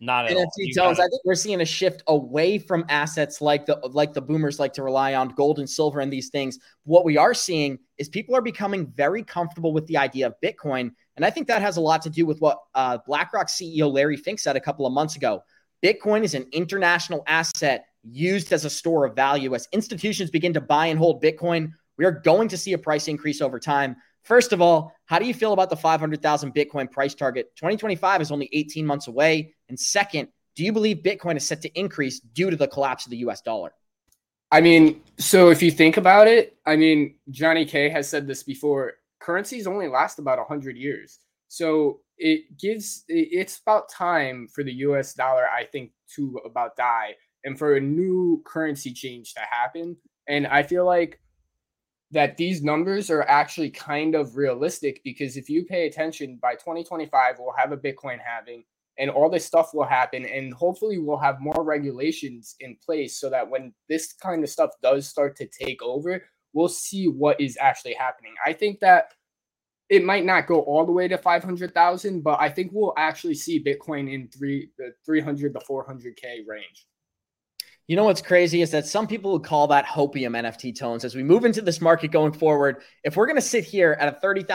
Not at NFT all. tones. I think we're seeing a shift away from assets like the like the boomers like to rely on gold and silver and these things. What we are seeing is people are becoming very comfortable with the idea of Bitcoin, and I think that has a lot to do with what uh, BlackRock CEO Larry Fink said a couple of months ago. Bitcoin is an international asset used as a store of value. As institutions begin to buy and hold Bitcoin, we are going to see a price increase over time. First of all, how do you feel about the 500,000 Bitcoin price target? 2025 is only 18 months away. And second, do you believe Bitcoin is set to increase due to the collapse of the US dollar? I mean, so if you think about it, I mean, Johnny K has said this before currencies only last about 100 years. So it gives, it's about time for the US dollar, I think, to about die and for a new currency change to happen. And I feel like that these numbers are actually kind of realistic because if you pay attention by 2025 we'll have a bitcoin halving and all this stuff will happen and hopefully we'll have more regulations in place so that when this kind of stuff does start to take over we'll see what is actually happening. I think that it might not go all the way to 500,000 but i think we'll actually see bitcoin in 3 the 300 to 400k range you know what's crazy is that some people would call that hopium NFT tones. As we move into this market going forward, if we're going to sit here at a $30,000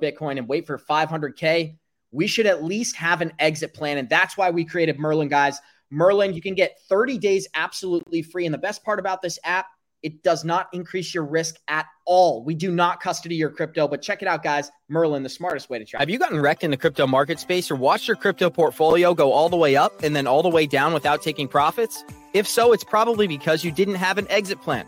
Bitcoin and wait for 500K, we should at least have an exit plan. And that's why we created Merlin, guys. Merlin, you can get 30 days absolutely free. And the best part about this app, it does not increase your risk at all. We do not custody your crypto, but check it out, guys. Merlin, the smartest way to try. Have you gotten wrecked in the crypto market space or watched your crypto portfolio go all the way up and then all the way down without taking profits? If so, it's probably because you didn't have an exit plan.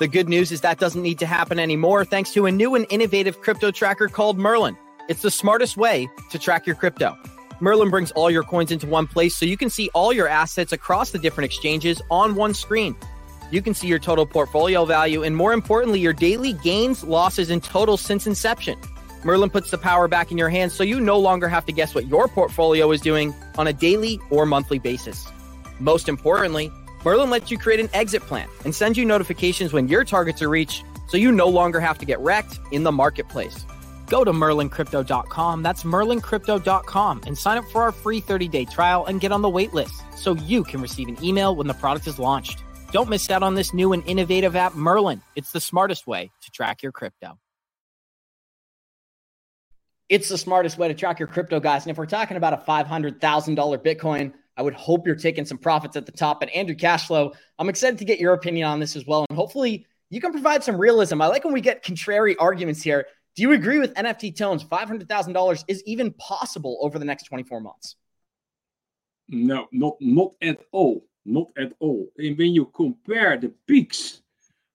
The good news is that doesn't need to happen anymore thanks to a new and innovative crypto tracker called Merlin. It's the smartest way to track your crypto. Merlin brings all your coins into one place so you can see all your assets across the different exchanges on one screen. You can see your total portfolio value and, more importantly, your daily gains, losses, and totals since inception. Merlin puts the power back in your hands so you no longer have to guess what your portfolio is doing on a daily or monthly basis. Most importantly, Merlin lets you create an exit plan and sends you notifications when your targets are reached so you no longer have to get wrecked in the marketplace. Go to merlincrypto.com, that's merlincrypto.com, and sign up for our free 30 day trial and get on the wait list so you can receive an email when the product is launched. Don't miss out on this new and innovative app, Merlin. It's the smartest way to track your crypto. It's the smartest way to track your crypto, guys. And if we're talking about a $500,000 Bitcoin, I would hope you're taking some profits at the top. But Andrew Cashflow, I'm excited to get your opinion on this as well. And hopefully you can provide some realism. I like when we get contrary arguments here. Do you agree with NFT Tones? $500,000 is even possible over the next 24 months? No, not, not at all. Not at all. And when you compare the peaks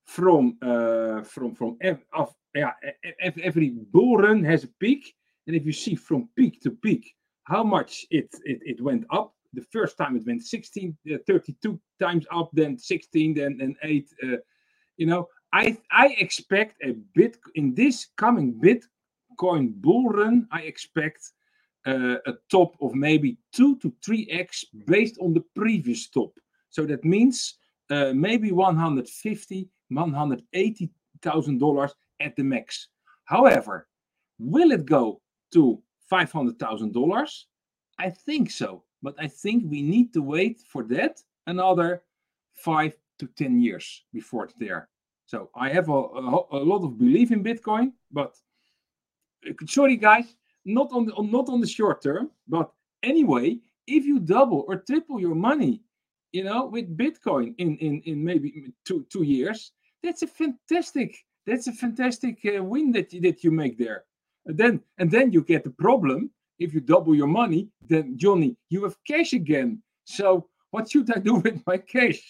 from uh, from from of, yeah, every bull run has a peak, and if you see from peak to peak how much it it, it went up, the first time it went 16, uh, 32 times up, then 16, then then 8. Uh, you know, I I expect a bit in this coming Bitcoin bull run. I expect uh, a top of maybe two to three x based on the previous top. So that means uh, maybe 150, 180 thousand dollars at the max. However, will it go to five hundred thousand dollars? I think so. But I think we need to wait for that another five to 10 years before it's there. So I have a, a, a lot of belief in Bitcoin, but uh, sorry guys, not on the, not on the short term, but anyway, if you double or triple your money, you know, with Bitcoin in in in maybe two two years, that's a fantastic that's a fantastic uh, win that that you make there. And then and then you get the problem if you double your money, then Johnny, you have cash again. So what should I do with my cash?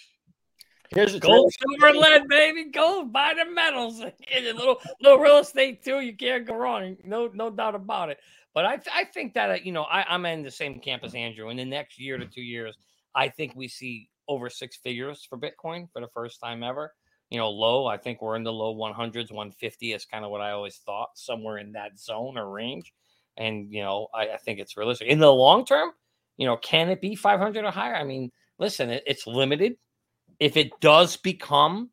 Here's gold, silver, lead, baby. Gold, buy the metals. And a little little real estate too. You can't go wrong. No, no doubt about it. But I, I think that uh, you know I, I'm in the same camp as Andrew. In the next year to two years, I think we see over six figures for Bitcoin for the first time ever. you know, low. I think we're in the low 100s, 150 is kind of what I always thought, somewhere in that zone or range. And, you know, I, I think it's realistic. In the long term, you know, can it be 500 or higher? I mean, listen, it, it's limited. If it does become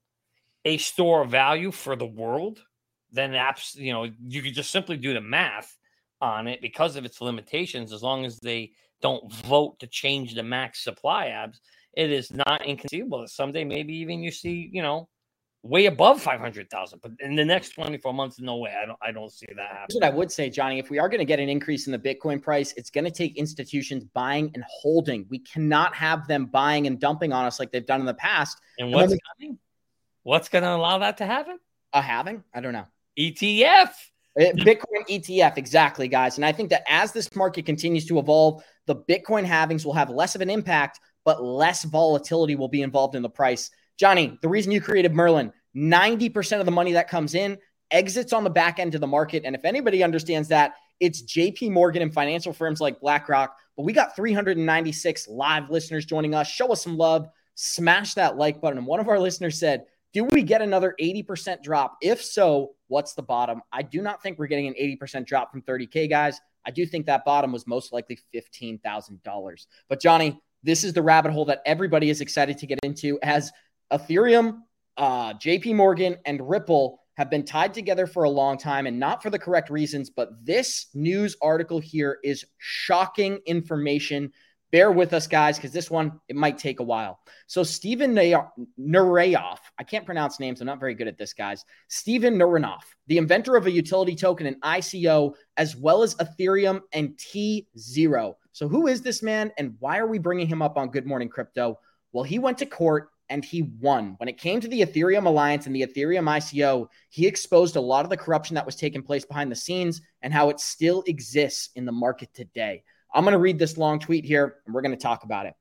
a store of value for the world, then Abs, you know, you could just simply do the math on it because of its limitations. As long as they don't vote to change the max supply abs, it is not inconceivable that someday maybe even you see, you know, way above 500,000. But in the next 24 months, no way. I don't I don't see that happen. Here's what I would say, Johnny. If we are going to get an increase in the Bitcoin price, it's going to take institutions buying and holding. We cannot have them buying and dumping on us like they've done in the past. And what's and coming? What's going to allow that to happen? A halving? I don't know. ETF. Eh, Bitcoin ETF, exactly, guys. And I think that as this market continues to evolve, the Bitcoin halvings will have less of an impact, but less volatility will be involved in the price. Johnny, the reason you created Merlin, 90% of the money that comes in exits on the back end of the market. And if anybody understands that, it's JP Morgan and financial firms like BlackRock. But we got 396 live listeners joining us. Show us some love, smash that like button. And one of our listeners said, do we get another 80% drop? If so, what's the bottom? I do not think we're getting an 80% drop from 30K, guys. I do think that bottom was most likely $15,000. But, Johnny, this is the rabbit hole that everybody is excited to get into as Ethereum, uh, JP Morgan, and Ripple have been tied together for a long time and not for the correct reasons. But this news article here is shocking information bear with us, guys, because this one, it might take a while. So, Steven Nerayoff, I can't pronounce names. I'm not very good at this, guys. Steven Nerayoff, the inventor of a utility token and ICO, as well as Ethereum and T0. So, who is this man and why are we bringing him up on Good Morning Crypto? Well, he went to court and he won. When it came to the Ethereum Alliance and the Ethereum ICO, he exposed a lot of the corruption that was taking place behind the scenes and how it still exists in the market today. I'm going to read this long tweet here and we're going to talk about it.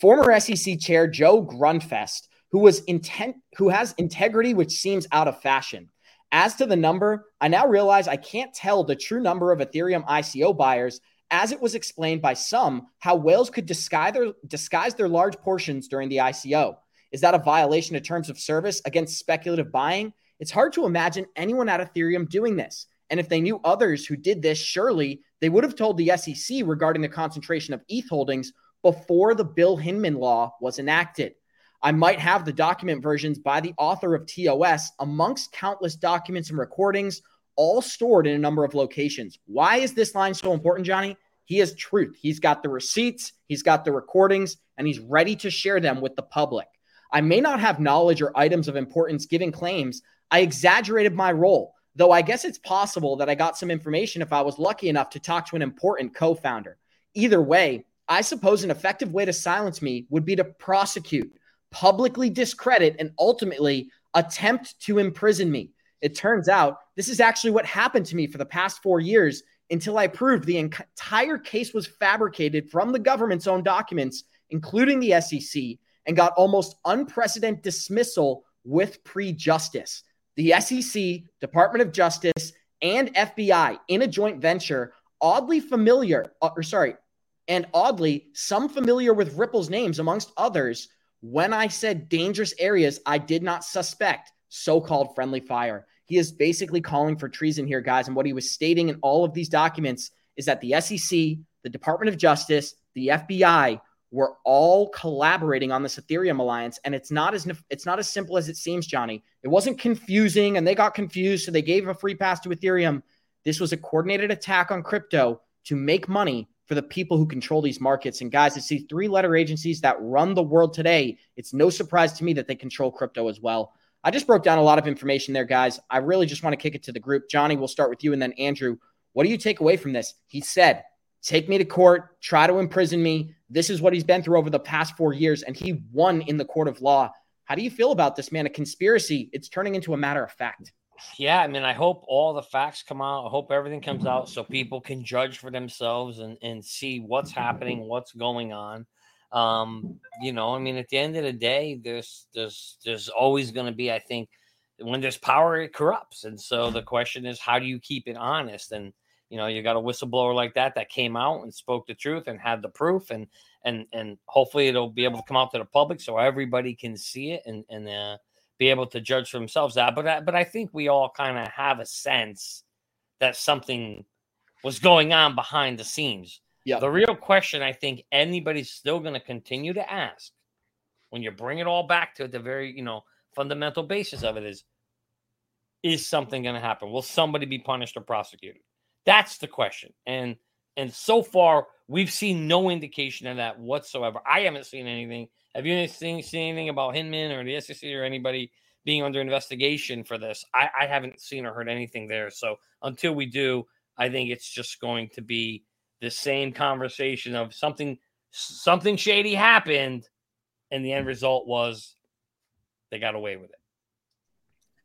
Former SEC chair Joe Grundfest, who was intent who has integrity which seems out of fashion. As to the number, I now realize I can't tell the true number of Ethereum ICO buyers as it was explained by some how whales could disguise their, disguise their large portions during the ICO. Is that a violation of terms of service against speculative buying? It's hard to imagine anyone at Ethereum doing this. And if they knew others who did this, surely they would have told the SEC regarding the concentration of ETH holdings before the Bill Hinman law was enacted. I might have the document versions by the author of TOS amongst countless documents and recordings, all stored in a number of locations. Why is this line so important, Johnny? He has truth. He's got the receipts, he's got the recordings, and he's ready to share them with the public. I may not have knowledge or items of importance giving claims. I exaggerated my role. Though I guess it's possible that I got some information if I was lucky enough to talk to an important co founder. Either way, I suppose an effective way to silence me would be to prosecute, publicly discredit, and ultimately attempt to imprison me. It turns out this is actually what happened to me for the past four years until I proved the entire case was fabricated from the government's own documents, including the SEC, and got almost unprecedented dismissal with prejudice the SEC, Department of Justice, and FBI in a joint venture, oddly familiar, uh, or sorry, and oddly, some familiar with Ripple's names amongst others. When I said dangerous areas, I did not suspect so called friendly fire. He is basically calling for treason here, guys. And what he was stating in all of these documents is that the SEC, the Department of Justice, the FBI we're all collaborating on this Ethereum alliance, and it's not as it's not as simple as it seems, Johnny. It wasn't confusing, and they got confused, so they gave a free pass to Ethereum. This was a coordinated attack on crypto to make money for the people who control these markets. And guys, it's these three-letter agencies that run the world today. It's no surprise to me that they control crypto as well. I just broke down a lot of information there, guys. I really just want to kick it to the group. Johnny, we'll start with you, and then Andrew. What do you take away from this? He said take me to court, try to imprison me. This is what he's been through over the past four years, and he won in the court of law. How do you feel about this, man? A conspiracy, it's turning into a matter of fact. Yeah, I mean, I hope all the facts come out. I hope everything comes out so people can judge for themselves and, and see what's happening, what's going on. Um, you know, I mean, at the end of the day, there's there's there's always going to be, I think, when there's power, it corrupts, and so the question is, how do you keep it honest? And you know you got a whistleblower like that that came out and spoke the truth and had the proof and and and hopefully it'll be able to come out to the public so everybody can see it and and uh, be able to judge for themselves that. But I, but I think we all kind of have a sense that something was going on behind the scenes. Yeah. The real question I think anybody's still going to continue to ask when you bring it all back to the very, you know, fundamental basis of it is is something going to happen? Will somebody be punished or prosecuted? That's the question. And and so far we've seen no indication of that whatsoever. I haven't seen anything. Have you seen, seen anything about Hinman or the SEC or anybody being under investigation for this? I, I haven't seen or heard anything there. So until we do, I think it's just going to be the same conversation of something something shady happened, and the end result was they got away with it.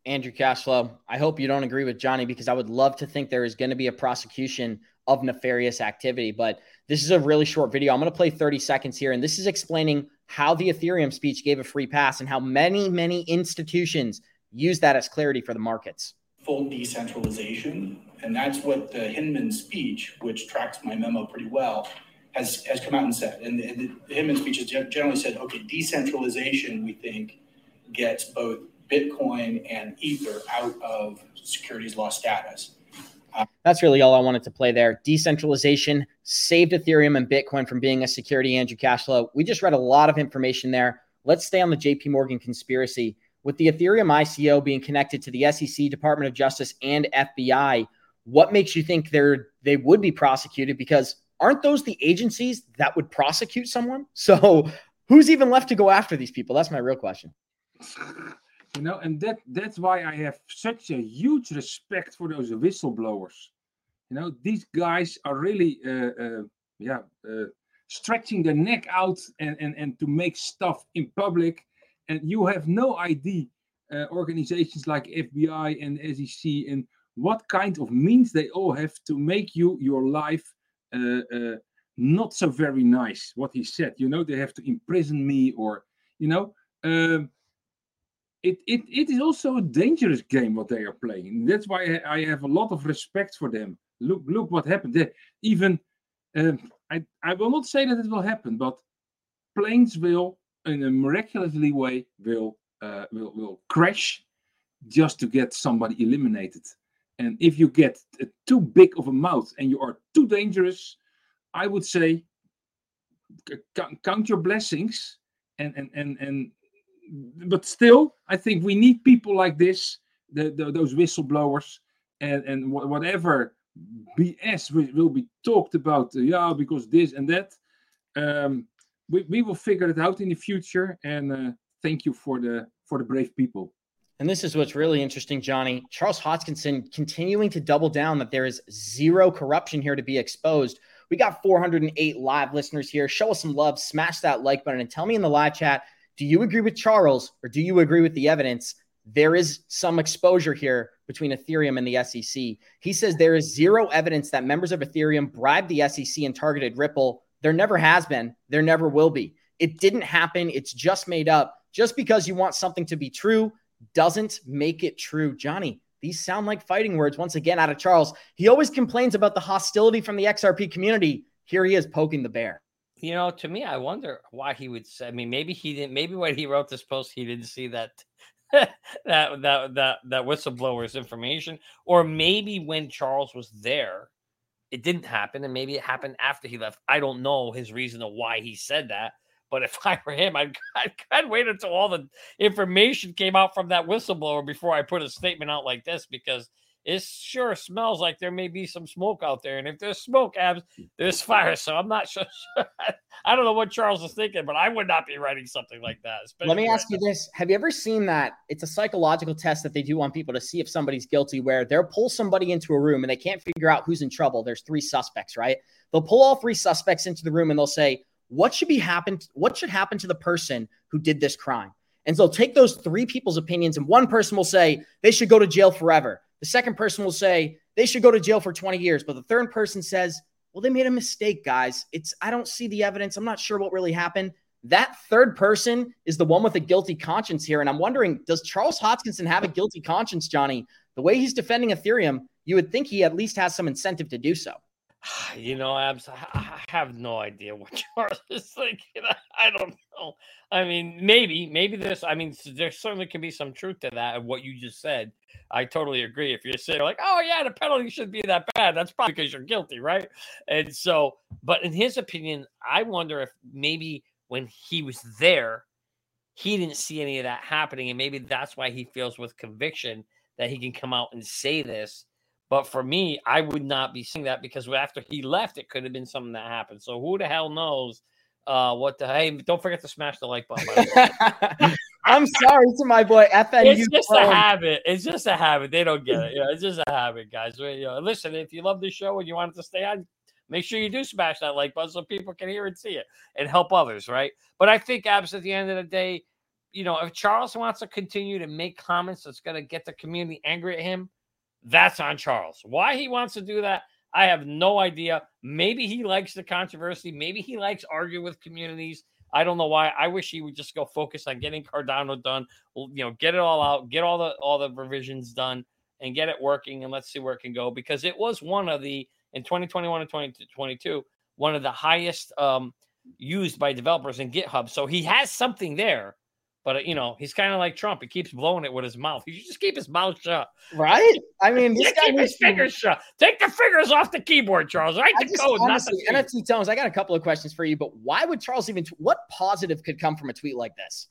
Andrew Cashflow, I hope you don't agree with Johnny because I would love to think there is going to be a prosecution of nefarious activity. But this is a really short video. I'm going to play 30 seconds here, and this is explaining how the Ethereum speech gave a free pass and how many, many institutions use that as clarity for the markets. Full decentralization. And that's what the Hinman speech, which tracks my memo pretty well, has, has come out and said. And the, the Hinman speech has generally said, okay, decentralization, we think, gets both Bitcoin and Ether out of securities law status. That's really all I wanted to play there. Decentralization saved Ethereum and Bitcoin from being a security, Andrew Cashflow. We just read a lot of information there. Let's stay on the JP Morgan conspiracy. With the Ethereum ICO being connected to the SEC, Department of Justice, and FBI, what makes you think they're they would be prosecuted? Because aren't those the agencies that would prosecute someone? So who's even left to go after these people? That's my real question. You know, and that that's why I have such a huge respect for those whistleblowers. You know, these guys are really, uh, uh, yeah, uh, stretching their neck out and, and and to make stuff in public, and you have no idea. Uh, organizations like FBI and SEC and what kind of means they all have to make you your life uh, uh, not so very nice. What he said, you know, they have to imprison me or you know. Um, it, it, it is also a dangerous game what they are playing. That's why I have a lot of respect for them. Look, look what happened. They, even uh, I, I will not say that it will happen, but planes will, in a miraculously way, will uh, will will crash just to get somebody eliminated. And if you get too big of a mouth and you are too dangerous, I would say count your blessings and and and and but still, I think we need people like this, the, the, those whistleblowers, and and whatever BS will, be talked about. Uh, yeah, because this and that. Um, we, we will figure it out in the future. And uh, thank you for the for the brave people. And this is what's really interesting, Johnny. Charles Hoskinson continuing to double down that there is zero corruption here to be exposed. We got 408 live listeners here. Show us some love, smash that like button, and tell me in the live chat do you agree with Charles or do you agree with the evidence? There is some exposure here between Ethereum and the SEC. He says there is zero evidence that members of Ethereum bribed the SEC and targeted Ripple. There never has been. There never will be. It didn't happen. It's just made up. Just because you want something to be true doesn't make it true. Johnny, these sound like fighting words once again out of Charles. He always complains about the hostility from the XRP community. Here he is poking the bear you know, to me, I wonder why he would say. I mean, maybe he didn't. Maybe when he wrote this post, he didn't see that that that that that whistleblower's information, or maybe when Charles was there, it didn't happen, and maybe it happened after he left. I don't know his reason of why he said that. But if I were him, I'd, I'd, I'd wait until all the information came out from that whistleblower before I put a statement out like this because it sure smells like there may be some smoke out there. And if there's smoke, abs, there's fire. So I'm not sure. I don't know what Charles is thinking, but I would not be writing something like that. Let me ask you this. Have you ever seen that? It's a psychological test that they do on people to see if somebody's guilty, where they'll pull somebody into a room and they can't figure out who's in trouble. There's three suspects, right? They'll pull all three suspects into the room and they'll say, what should be happen? What should happen to the person who did this crime? And so take those three people's opinions, and one person will say they should go to jail forever. The second person will say they should go to jail for 20 years. But the third person says, well, they made a mistake, guys. It's I don't see the evidence. I'm not sure what really happened. That third person is the one with a guilty conscience here. And I'm wondering, does Charles Hoskinson have a guilty conscience, Johnny? The way he's defending Ethereum, you would think he at least has some incentive to do so. You know, Abs, I have no idea what Charles is thinking. I don't know. I mean, maybe, maybe this. I mean, there certainly can be some truth to that of what you just said. I totally agree. If you're saying like, "Oh yeah, the penalty shouldn't be that bad," that's probably because you're guilty, right? And so, but in his opinion, I wonder if maybe when he was there, he didn't see any of that happening, and maybe that's why he feels with conviction that he can come out and say this but for me, I would not be saying that because after he left, it could have been something that happened. So who the hell knows uh, what the hey? Don't forget to smash the like button. I'm sorry to my boy FNU. It's just a habit. It's just a habit. They don't get it. Yeah, it's just a habit, guys. You know, listen, if you love the show and you want it to stay on, make sure you do smash that like button so people can hear and see it and help others, right? But I think, Abs, at the end of the day, you know, if Charles wants to continue to make comments that's going to get the community angry at him, that's on Charles. Why he wants to do that, I have no idea. Maybe he likes the controversy. Maybe he likes arguing with communities. I don't know why. I wish he would just go focus on getting Cardano done. You know, get it all out, get all the all the revisions done, and get it working. And let's see where it can go because it was one of the in 2021 and 2022 one of the highest um, used by developers in GitHub. So he has something there. But uh, you know, he's kind of like Trump. He keeps blowing it with his mouth. He should just keep his mouth shut. Right? I mean, this guy keep his fingers shut. Take the fingers off the keyboard, Charles. Right? The just, code, honestly, NFT Tones. I got a couple of questions for you, but why would Charles even? T- what positive could come from a tweet like this?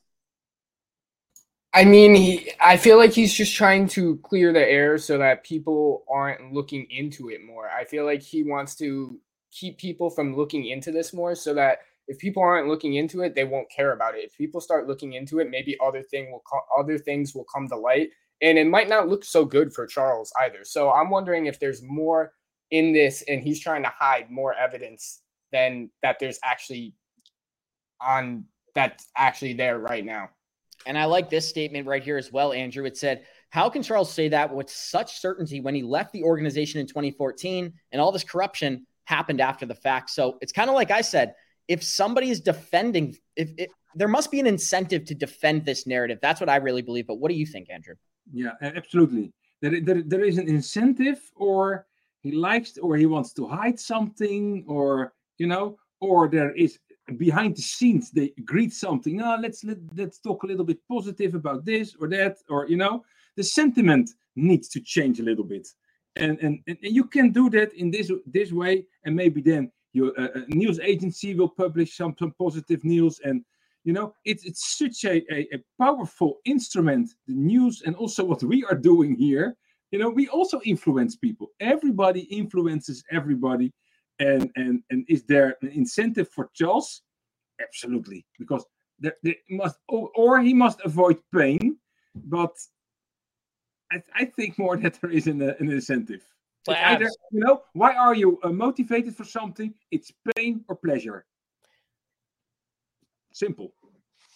I mean, he. I feel like he's just trying to clear the air so that people aren't looking into it more. I feel like he wants to keep people from looking into this more so that if people aren't looking into it, they won't care about it. If people start looking into it, maybe other thing will co- other things will come to light, and it might not look so good for Charles either. So I'm wondering if there's more in this, and he's trying to hide more evidence than that there's actually on that's actually there right now. And I like this statement right here as well, Andrew. It said, How can Charles say that with such certainty when he left the organization in 2014 and all this corruption happened after the fact? So it's kind of like I said, if somebody is defending, if there must be an incentive to defend this narrative. That's what I really believe. But what do you think, Andrew? Yeah, absolutely. There, there, there is an incentive, or he likes, or he wants to hide something, or you know, or there is behind the scenes they agreed something. No, let's let, let's talk a little bit positive about this or that, or you know, the sentiment needs to change a little bit, and and and you can do that in this this way, and maybe then your uh, uh, news agency will publish some, some positive news and you know it's it's such a, a, a, powerful instrument the news and also what we are doing here. You know we also influence people. Everybody influences everybody and and and is there an incentive for charles? Absolutely because there, there must or, or he must avoid pain but I, I think more that there is an, an incentive either, you know, why are you uh, motivated for something? It's pain or pleasure. Simple.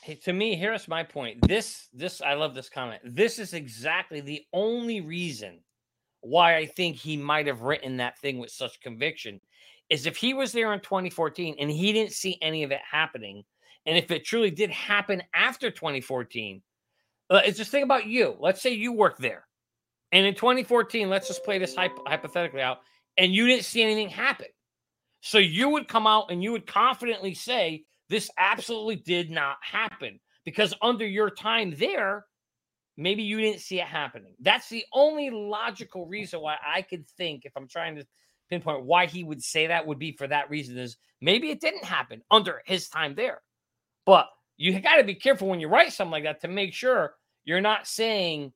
Hey, to me, here's my point. This, this, I love this comment. This is exactly the only reason why I think he might have written that thing with such conviction. Is if he was there in 2014 and he didn't see any of it happening, and if it truly did happen after 2014, uh, it's just think about you. Let's say you work there and in 2014, let's just play this hypo- hypothetically out, and you didn't see anything happen. So you would come out and you would confidently say, This absolutely did not happen. Because under your time there, maybe you didn't see it happening. That's the only logical reason why I could think, if I'm trying to pinpoint why he would say that, would be for that reason is maybe it didn't happen under his time there. But you got to be careful when you write something like that to make sure you're not saying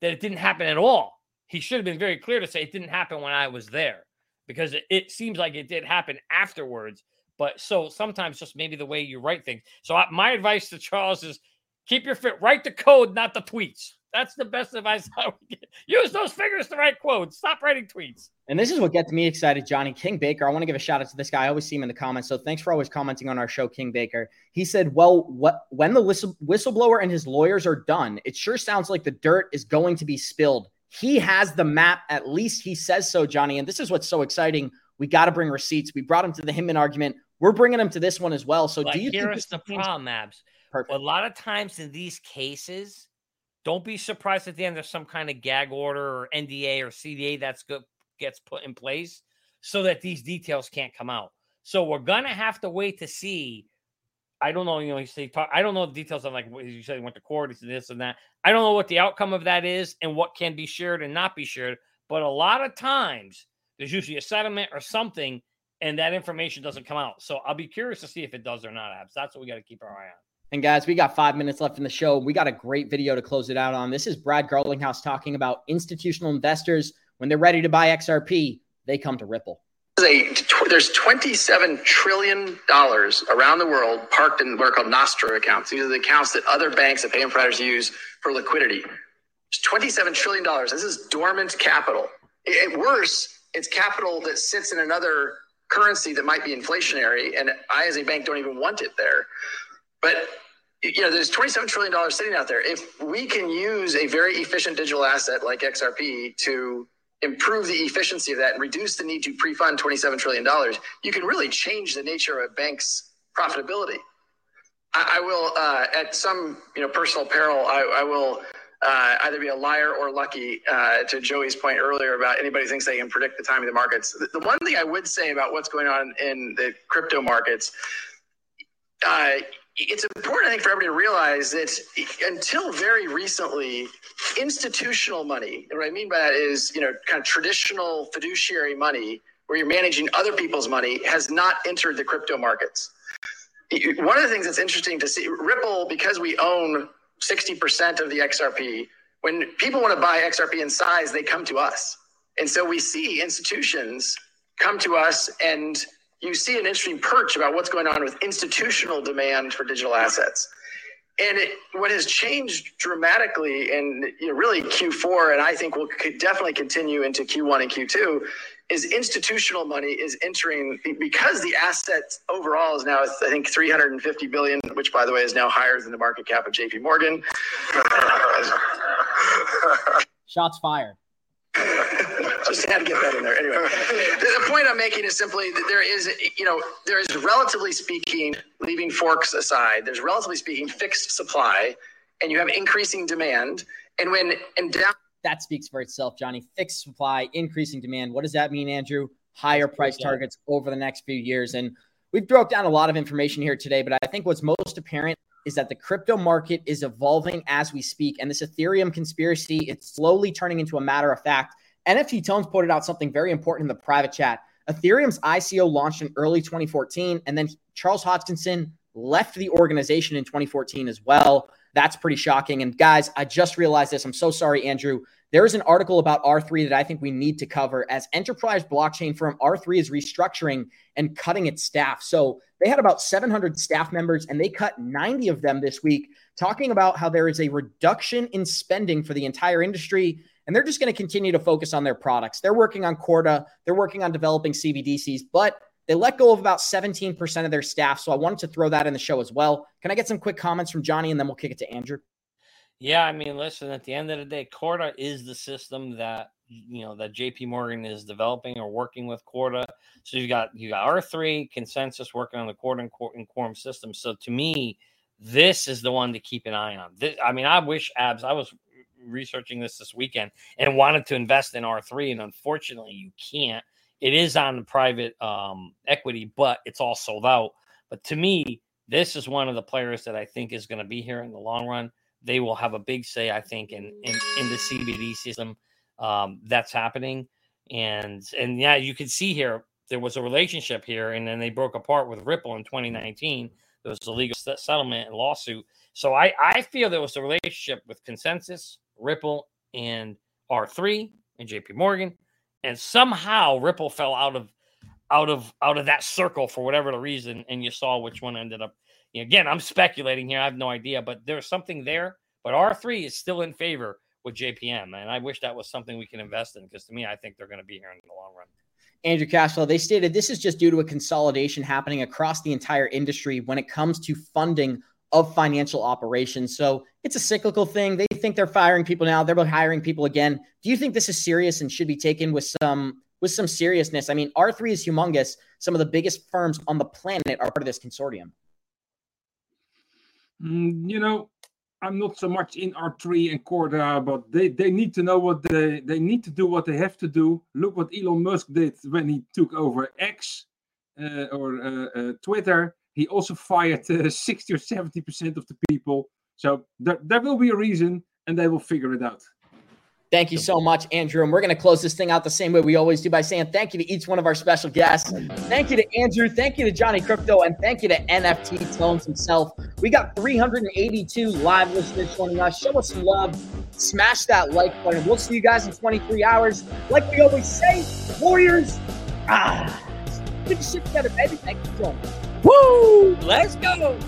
that it didn't happen at all. He should have been very clear to say it didn't happen when I was there because it, it seems like it did happen afterwards. But so sometimes just maybe the way you write things. So I, my advice to Charles is keep your fit, write the code, not the tweets. That's the best advice I would get. Use those fingers to write quotes. Stop writing tweets. And this is what gets me excited, Johnny King Baker. I want to give a shout out to this guy. I always see him in the comments. So thanks for always commenting on our show, King Baker. He said, Well, what when the whistle, whistleblower and his lawyers are done, it sure sounds like the dirt is going to be spilled. He has the map, at least he says so, Johnny. And this is what's so exciting. We got to bring receipts. We brought him to the Hinman argument. We're bringing him to this one as well. So but do you here's the problem, Abs? Perfect. A lot of times in these cases, don't be surprised at the end there's some kind of gag order or NDA or CDA that's good gets put in place. so that these details can't come out. So we're gonna have to wait to see. I don't know, you know, you say talk, I don't know the details of like you said, went to court, it's this and that. I don't know what the outcome of that is and what can be shared and not be shared. But a lot of times there's usually a settlement or something, and that information doesn't come out. So I'll be curious to see if it does or not, Abs. That's what we got to keep our eye on. And guys, we got five minutes left in the show. We got a great video to close it out on. This is Brad Garlinghouse talking about institutional investors when they're ready to buy XRP, they come to Ripple. There's 27 trillion dollars around the world parked in what are called Nostro accounts. These are the accounts that other banks and payment providers use for liquidity. It's 27 trillion dollars. This is dormant capital. At worse, it's capital that sits in another currency that might be inflationary, and I, as a bank, don't even want it there. But you know, there's 27 trillion dollars sitting out there. If we can use a very efficient digital asset like XRP to improve the efficiency of that and reduce the need to pre-fund $27 trillion, you can really change the nature of a bank's profitability. I, I will, uh, at some you know personal peril, I, I will uh, either be a liar or lucky. Uh, to Joey's point earlier about anybody thinks they can predict the time of the markets. The, the one thing I would say about what's going on in the crypto markets uh, it's important, I think, for everybody to realize that until very recently, institutional money, and what I mean by that is, you know, kind of traditional fiduciary money where you're managing other people's money has not entered the crypto markets. One of the things that's interesting to see, Ripple, because we own 60% of the XRP, when people want to buy XRP in size, they come to us. And so we see institutions come to us and you see an interesting perch about what's going on with institutional demand for digital assets. And it, what has changed dramatically in you know, really Q4, and I think will definitely continue into Q1 and Q2, is institutional money is entering because the asset overall is now I think 350 billion, which by the way is now higher than the market cap of J.P. Morgan. Shots fired. Just had to get that in there. Anyway, the, the point I'm making is simply that there is, you know, there is relatively speaking, leaving forks aside, there's relatively speaking fixed supply, and you have increasing demand. And when and down, that speaks for itself, Johnny. Fixed supply, increasing demand. What does that mean, Andrew? Higher price targets over the next few years. And we've broke down a lot of information here today, but I think what's most apparent is that the crypto market is evolving as we speak. And this Ethereum conspiracy, it's slowly turning into a matter of fact. NFT Tones pointed out something very important in the private chat. Ethereum's ICO launched in early 2014, and then Charles Hoskinson left the organization in 2014 as well. That's pretty shocking. And guys, I just realized this. I'm so sorry, Andrew. There is an article about R3 that I think we need to cover as enterprise blockchain firm R3 is restructuring and cutting its staff. So they had about 700 staff members and they cut 90 of them this week, talking about how there is a reduction in spending for the entire industry. And they're just going to continue to focus on their products. They're working on Corda, they're working on developing CBDCs, but they let go of about 17% of their staff. So I wanted to throw that in the show as well. Can I get some quick comments from Johnny and then we'll kick it to Andrew? Yeah, I mean, listen, at the end of the day, Corda is the system that you know that JP Morgan is developing or working with Corda. So you've got you got R3 ConsenSys working on the Corda and, and Quorum system. So to me, this is the one to keep an eye on. This, I mean, I wish abs I was researching this this weekend and wanted to invest in R3 and unfortunately you can't. It is on the private um, equity, but it's all sold out. But to me, this is one of the players that I think is going to be here in the long run they will have a big say, I think, in in, in the CBD system um, that's happening. And and yeah, you can see here there was a relationship here, and then they broke apart with Ripple in 2019. There was a legal settlement and lawsuit. So I I feel there was a relationship with ConsenSys, Ripple, and R3 and JP Morgan, and somehow Ripple fell out of out of out of that circle for whatever the reason, and you saw which one ended up Again, I'm speculating here. I have no idea, but there's something there. But R3 is still in favor with JPM. And I wish that was something we can invest in because to me, I think they're going to be here in the long run. Andrew Cashflow, they stated this is just due to a consolidation happening across the entire industry when it comes to funding of financial operations. So it's a cyclical thing. They think they're firing people now, they're hiring people again. Do you think this is serious and should be taken with some with some seriousness? I mean, R3 is humongous. Some of the biggest firms on the planet are part of this consortium. Mm, you know, I'm not so much in R3 and Corda, but they, they need to know what they they need to do what they have to do. Look what Elon Musk did when he took over X uh, or uh, uh, Twitter. He also fired uh, 60 or 70 percent of the people. So there, there will be a reason, and they will figure it out. Thank you so much, Andrew. And we're going to close this thing out the same way we always do by saying thank you to each one of our special guests. Thank you to Andrew. Thank you to Johnny Krypto. And thank you to NFT Tones himself. We got 382 live listeners joining us. Show us some love. Smash that like button. We'll see you guys in 23 hours. Like we always say, Warriors, ah, get the shit together, baby. Thank you John. Woo! Let's go.